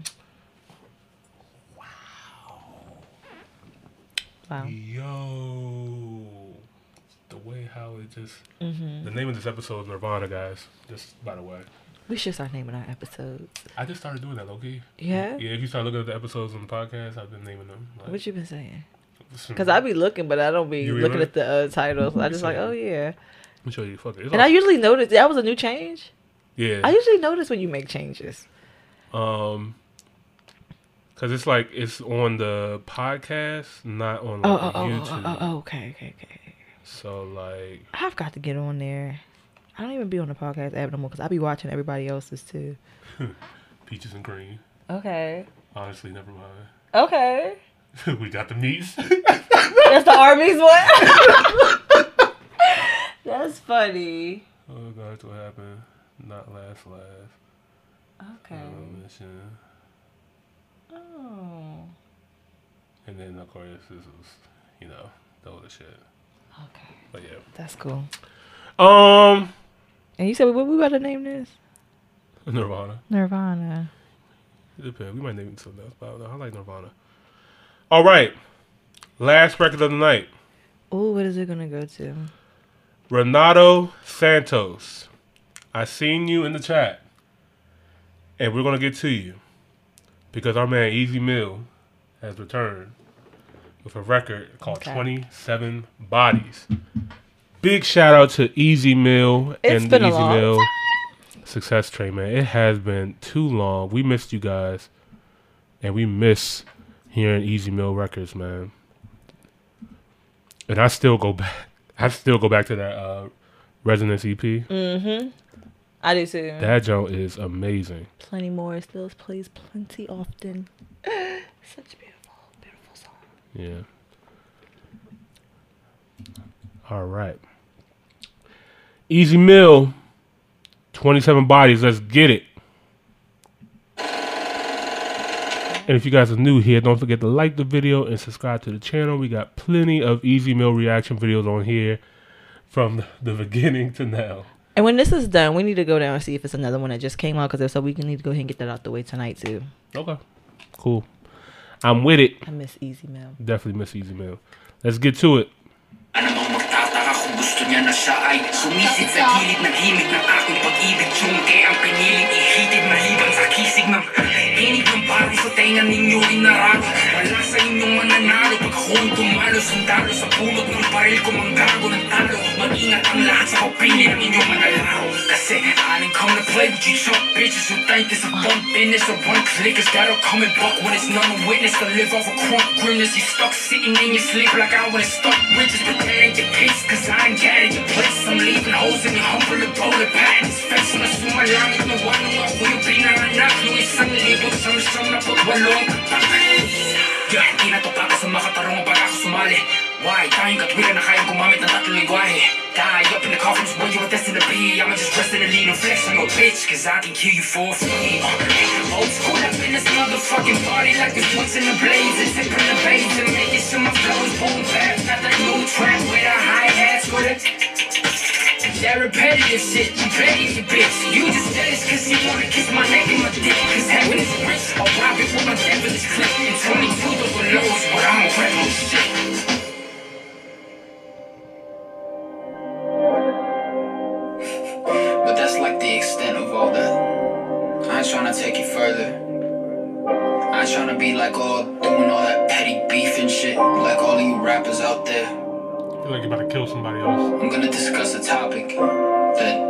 Wow. Wow. Yo, the way how it just. Mhm. The name of this episode is Nirvana, guys. Just by the way. We should start naming our episodes. I just started doing that, Loki. Yeah? Yeah, if you start looking at the episodes on the podcast, I've been naming them. Like, What you been saying? Because I be looking, but I don't be You looking right. at the uh, titles. I just like, oh yeah. Let me show you. Fuck it. It's And all- I usually notice that was a new change. Yeah. I usually notice when you make changes. Um, cause it's like it's on the podcast, not on Oh, like, oh, oh, YouTube. oh, oh, oh, okay, okay, okay. So like, I've got to get on there. I don't even be on the podcast app no more because I be watching everybody else's too. Peaches and cream. Okay. Honestly, never mind. Okay. we got the meats. That's the Arby's one. That's funny. oh God, that's what happened. Not last, last. Okay. Um, mission. Oh. And then of course this was, you know, the other shit. Okay. But yeah. That's cool. Um, And you said what we about to name this? Nirvana. Nirvana. It depends. We might name it something else, but I don't know. I like Nirvana. All right. Last record of the night. Oh, what is it gonna go to? Renato Santos. I seen you in the chat. And we're gonna get to you. Because our man Ez Mil has returned with a record called Okay. 27 Bodies. Big shout out to Ez Mil It's and the Ez Mil Success Train, man. It has been too long. We missed you guys. And we miss hearing Ez Mil records, man. And I still go back. I still go back to that uh, Resonance EP. Mm-hmm. I do too. That joint is amazing. Plenty more still plays plenty often. Such a beautiful, beautiful song. Yeah. All right. Ez Mil. 27 bodies. Let's get it. And if you guys are new here, don't forget to like the video and subscribe to the channel. We got plenty of Ez Mil reaction videos on here from the beginning to now. And when this is done, we need to go down and see if it's another one that just came out because if so, we can need to go ahead and get that out the way tonight too. Okay. Cool. I'm with it. I miss Ez Mil. Definitely miss Ez Mil. Let's get to it. Anong gusto niya na siya ay Sumisid sa gilid ng himig ng aking pag-ibig Tiyungke ang piniling ihitid maliban sa kisig ng Hinig ng sa tenga ninyo Wala sa inyong mananalo Pag ako'y tumalo Sundalo sa pulot ng ng talo. Mag-ingat ang lahat sa kapili ng inyong Kasi I didn't come to play with you chump bitches Who think this a fun business. Or one clickers that'll come and when it's none witness. To live off a crunk grimness You stuck sitting in your sleep like I would've stuck riches But that ain't your Cause I ain't got your place I'm leaving holes in your humble and bullet patents Face na sumalangit na wanong ako yung pinanganak Yung isang libot sa na pagwalong Yeah, di na to para sa pag ako sumali Why? Tayong na kayang gumamit ng tatlong Die up in the coffins where you were destined to be I'ma just rest in the lead and flex on your bitch Cause I can kill you for free uh, Old school up in this motherfucking party Like the switch in the blaze and sipping the bass And making sure my flow is boom Got that new trap with a hi-hats with it that repetitive shit, you petty, you bitch. You just jealous cause you wanna kiss my neck and my dick. Cause heaven is rich, I'll rob it with my devilish clip And 22 double lows, but I'm a rebel shit. But that's like the extent of all that. I ain't tryna take it further. I ain't tryna be like all doing all that petty beef and shit Like all you rappers out there feel like you're about to kill somebody else. I'm gonna discuss a topic that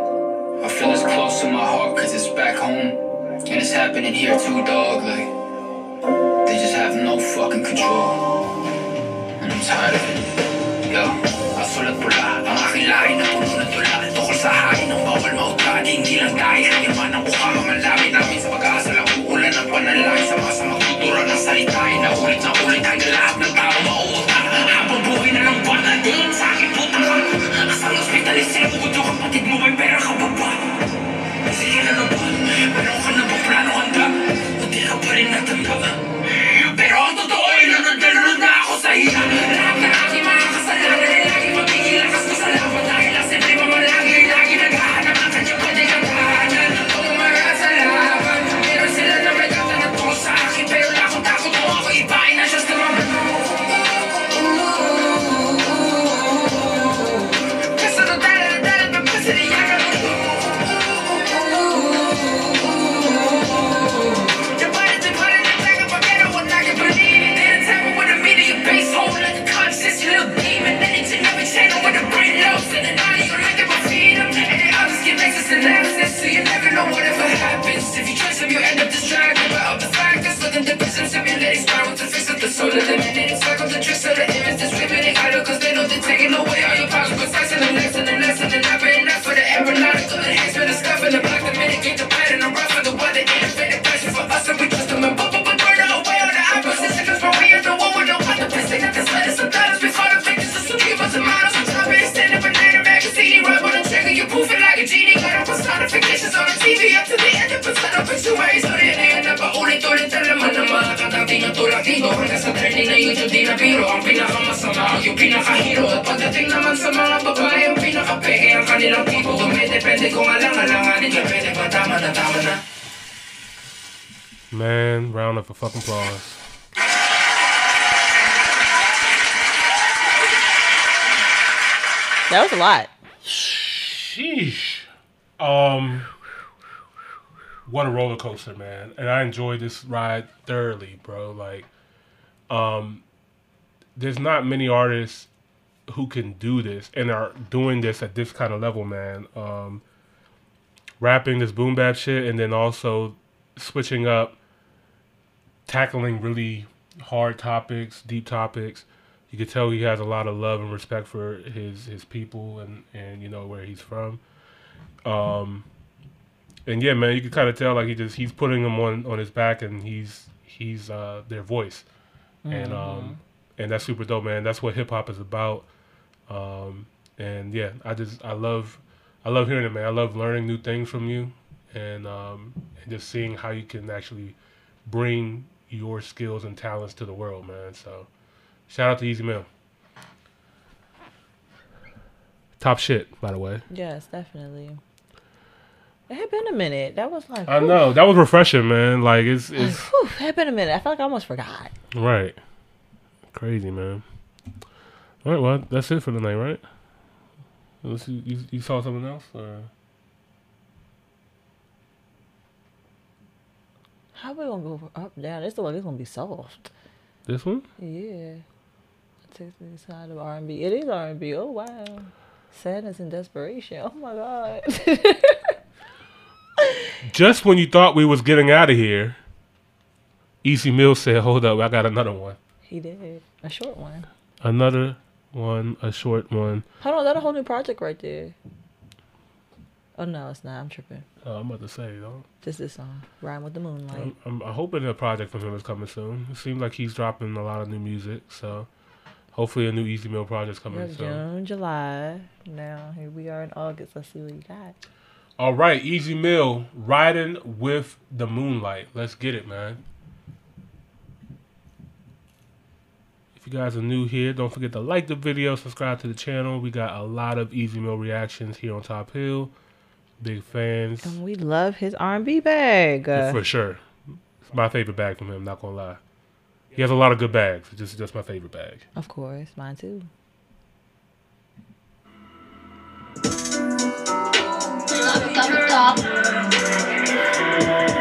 I feel is close to my heart cause it's back home. And it's happening here too, dog. Like, they just have no fucking control. And I'm tired of it. Yo, asulat pula, ang aking lahi na puno ng tula Tukol sa hain ng bawal mautagi Hindi lang dahil kaya man ang mukha Malapit namin sa pag-asa lang uulan ng panalangin Sa masamang tutura ng salita ay naulit na ulit Hanggang lahat Sila bukod yung kapatid mo May pera ka ba ba? Sige na naman Meron ka na ba plano handa? O di ka pa rin natanda? Pero ang totoo ay nanadalo na ako sa hiya coaster, man. And I enjoyed this ride thoroughly, bro. Like, um, there's not many artists who can do this and are doing this at this kind of level, man. Um, rapping this boom bap shit and then also switching up, tackling really hard topics, deep topics. You could tell he has a lot of love and respect for his his people and and you know where he's from. Um, and yeah, man, you can kind of tell like he just he's putting them on on his back and he's he's uh, their voice, and um, and that's super dope, man. That's what hip hop is about. Um, and yeah, I just I love I love hearing it, man. I love learning new things from you, and um, and just seeing how you can actually bring your skills and talents to the world, man. So shout out to Ez Mil. Top shit, by the way. Yes, definitely. It had been a minute. That was like. I whew. know that was refreshing, man. Like it's Like, it's whew, it had been a minute. I felt like I almost forgot. right, crazy, man. All right, well that's it for the night, right? Unless you, you, you saw something else, or How we gonna go up down? This like it's gonna be soft. this one? Yeah. Takes me side of R and B. It is R and B. Oh wow. Sadness and desperation. Oh my god. Just when you thought we was getting out of here, Ez Mil said, "Hold up, I got another one, he did a short one. another one, a short one." Hold on, that a whole new project right there. Oh no, it's not. I'm tripping. Oh, I'm about to say, though. Just this song, um, "Rhyme with the Moonlight." I'm, I'm, I'm hoping a project from him is coming soon. It seems like he's dropping a lot of new music, so hopefully a new Ez Mil project's coming Yeah, soon. June, July. Now here we are in August. Let's see what you got. All right, Ez Mil, riding with the moonlight. Let's get it, man. If you guys are new here, don't forget to like the video, subscribe to the channel. We got a lot of Ez Mil reactions here on Top Hill. Big fans. And we love his R&B bag. For sure. It's my favorite bag from him, not gonna lie. He has a lot of good bags. It's just just my favorite bag. of course, mine too. Top, top.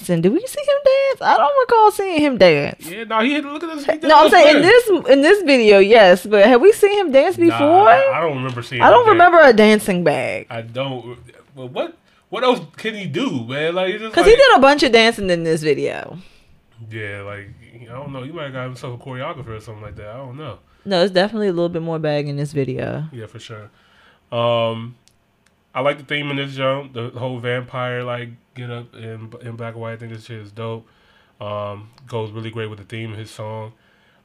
Dancing. Did we see him dance? I don't recall seeing him dance. Yeah, no, he had look at this. No, I'm saying in this in this video, yes, but have we seen him dance before? Nah, I, I don't remember seeing. I don't him dance. remember a dancing bag. I don't. Well, what what else can he do, man? Like, it's Cause like, he did a bunch of dancing in this video. Yeah, like I don't know. He might have got himself a choreographer or something like that. I don't know. No, it's definitely a little bit more bag in this video. Yeah, for sure. Um, I like the theme in this jump. The whole vampire like get up in in black and white. I think this shit is dope. Um, goes really great with the theme of his song.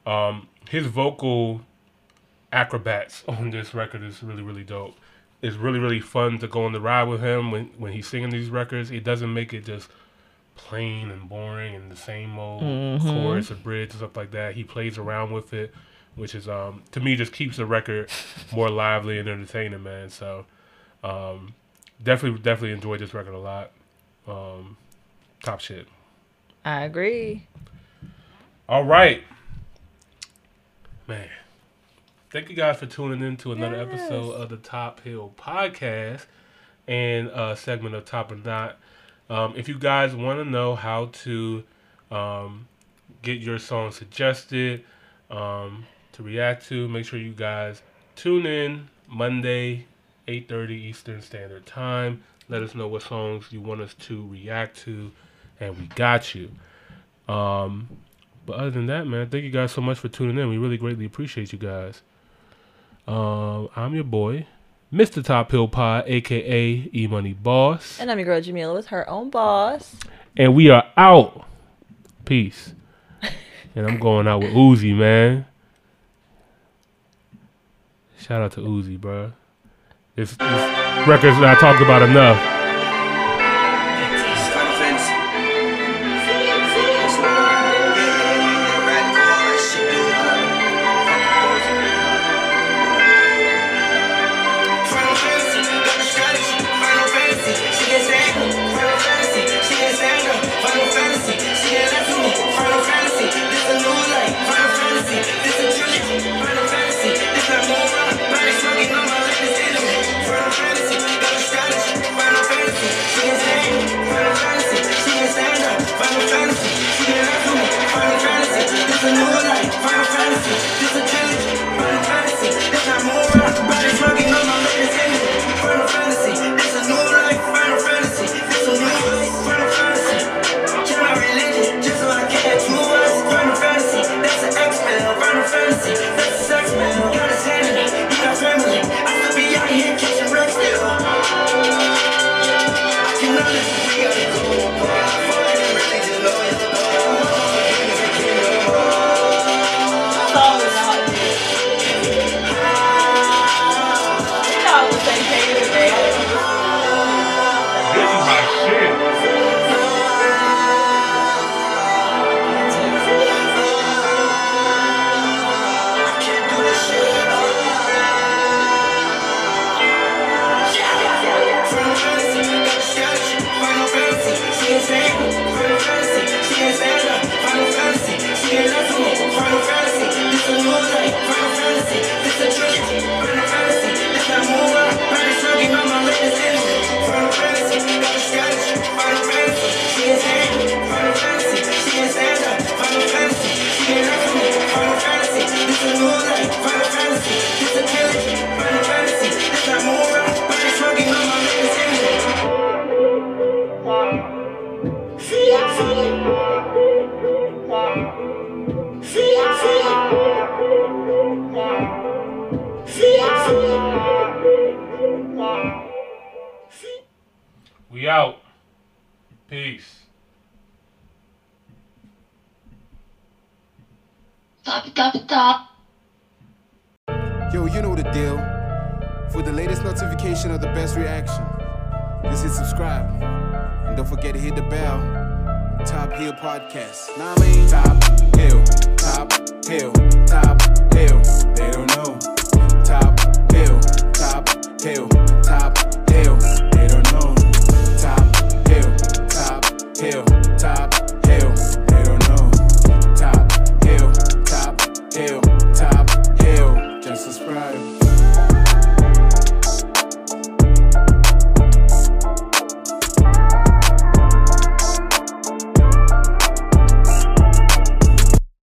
Um, his vocal acrobats on this record is really really dope. It's really really fun to go on the ride with him when when he's singing these records. It doesn't make it just plain and boring and the same old Mhm. chorus or bridge and stuff like that. He plays around with it, which is um to me just keeps the record more lively and entertaining, man. So um definitely definitely enjoyed this record a lot. Um top shit. I agree. All right. Man. Thank you guys for tuning in to another episode of the Top Hill Podcast and a segment of Top or Not. Um, if you guys want to know how to um, get your song suggested um, to react to, make sure you guys tune in Monday, 8.30 Eastern Standard Time. Let us know what songs you want us to react to, and we got you. Um, but other than that, man, thank you guys so much for tuning in. We really greatly appreciate you guys. Um, I'm your boy, Mr. Top Hill Pod, aka E Money Boss, And I'm your girl Jamila with her own boss. and we are out. Peace. and I'm going out with Uzi, man. Shout out to Uzi, bro. This, this record's not talked about enough.